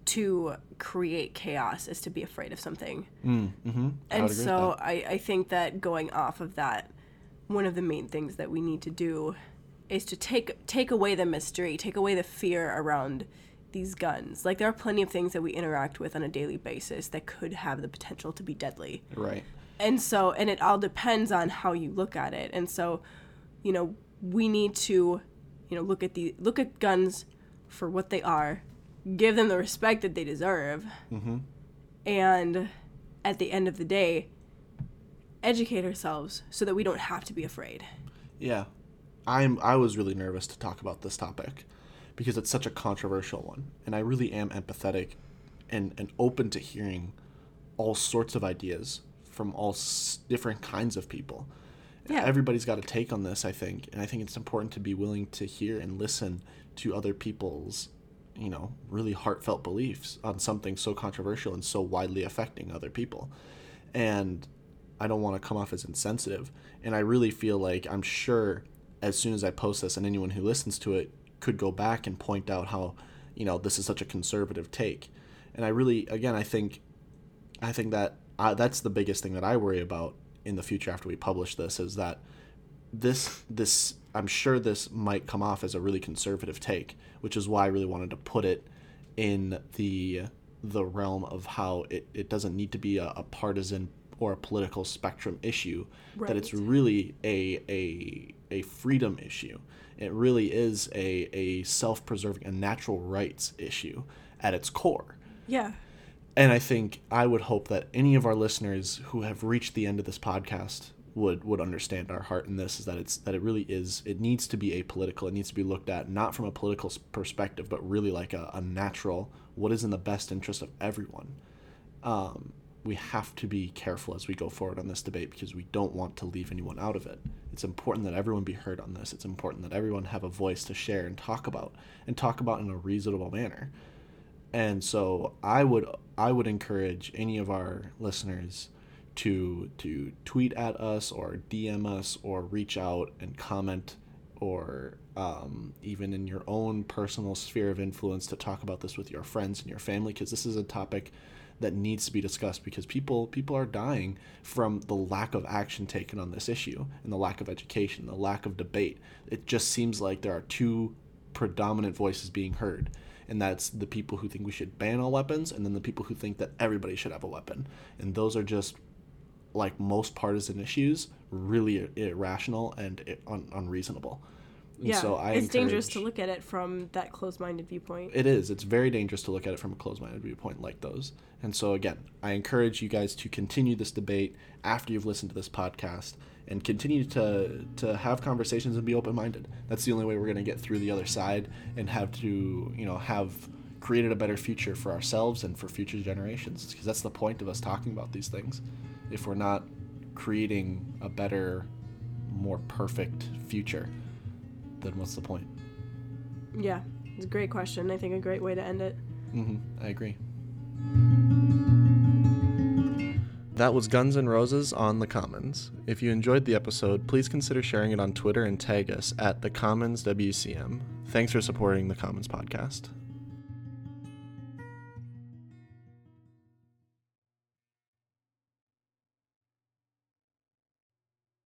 to create chaos is to be afraid of something. mm, mm-hmm. And so. I, I think that going off of that, one of the main things that we need to do is to take take away the mystery, take away the fear around these guns. Like there are plenty of things that we interact with on a daily basis that could have the potential to be deadly. right And so and it all depends on how you look at it. And so, you know, we need to, you know, look at the look at guns for what they are, give them the respect that they deserve. mm-hmm. And at the end of the day, educate ourselves so that we don't have to be afraid. Yeah. I'm I was really nervous to talk about this topic because it's such a controversial one and I really am empathetic and and open to hearing all sorts of ideas from all s- different kinds of people. Yeah. Everybody's got a take on this, I think, and I think it's important to be willing to hear and listen to other people's, you know, really heartfelt beliefs on something so controversial and so widely affecting other people. And I don't want to come off as insensitive. And I really feel like I'm sure as soon as I post this and anyone who listens to it could go back and point out how, you know, this is such a conservative take. And I really, again, I think, I think that uh, that's the biggest thing that I worry about in the future after we publish this is that this this I'm sure this might come off as a really conservative take, which is why I really wanted to put it in the the realm of how it, it doesn't need to be a, a partisan or a political spectrum issue. That it's really a a a freedom issue. It really is a, a self preserving a natural rights issue at its core. Yeah. And I think I would hope that any of our listeners who have reached the end of this podcast would would understand our heart in this is that it's that it really is it needs to be apolitical. It needs to be looked at not from a political perspective, but really like a, a natural what is in the best interest of everyone. Um, we have to be careful as we go forward on this debate because we don't want to leave anyone out of it. It's important that everyone be heard on this. It's important that everyone have a voice to share and talk about and talk about in a reasonable manner. And so I would I would encourage any of our listeners to to tweet at us or DM us or reach out and comment or um, even in your own personal sphere of influence to talk about this with your friends and your family because this is a topic that needs to be discussed because people people are dying from the lack of action taken on this issue and the lack of education, the lack of debate. It just seems like there are two predominant voices being heard and that's the people who think we should ban all weapons and then the people who think that everybody should have a weapon and those are just like most partisan issues really irrational and un- unreasonable And yeah, so I it's dangerous to look at it from that closed-minded viewpoint. It is. It's very dangerous to look at it from a closed-minded viewpoint like those. And so again, I encourage you guys to continue this debate after you've listened to this podcast and continue to to have conversations and be open-minded. That's the only way we're going to get through the other side and have to, you know, have created a better future for ourselves and for future generations because that's the point of us talking about these things. If we're not creating a better, more perfect future, then what's the point? yeah, it's a great question. I think a great way to end it. hmm I agree. That was Guns N' Roses on the Commons. If you enjoyed the episode, please consider sharing it on Twitter and tag us at the Commons WCM. Thanks for supporting the Commons podcast.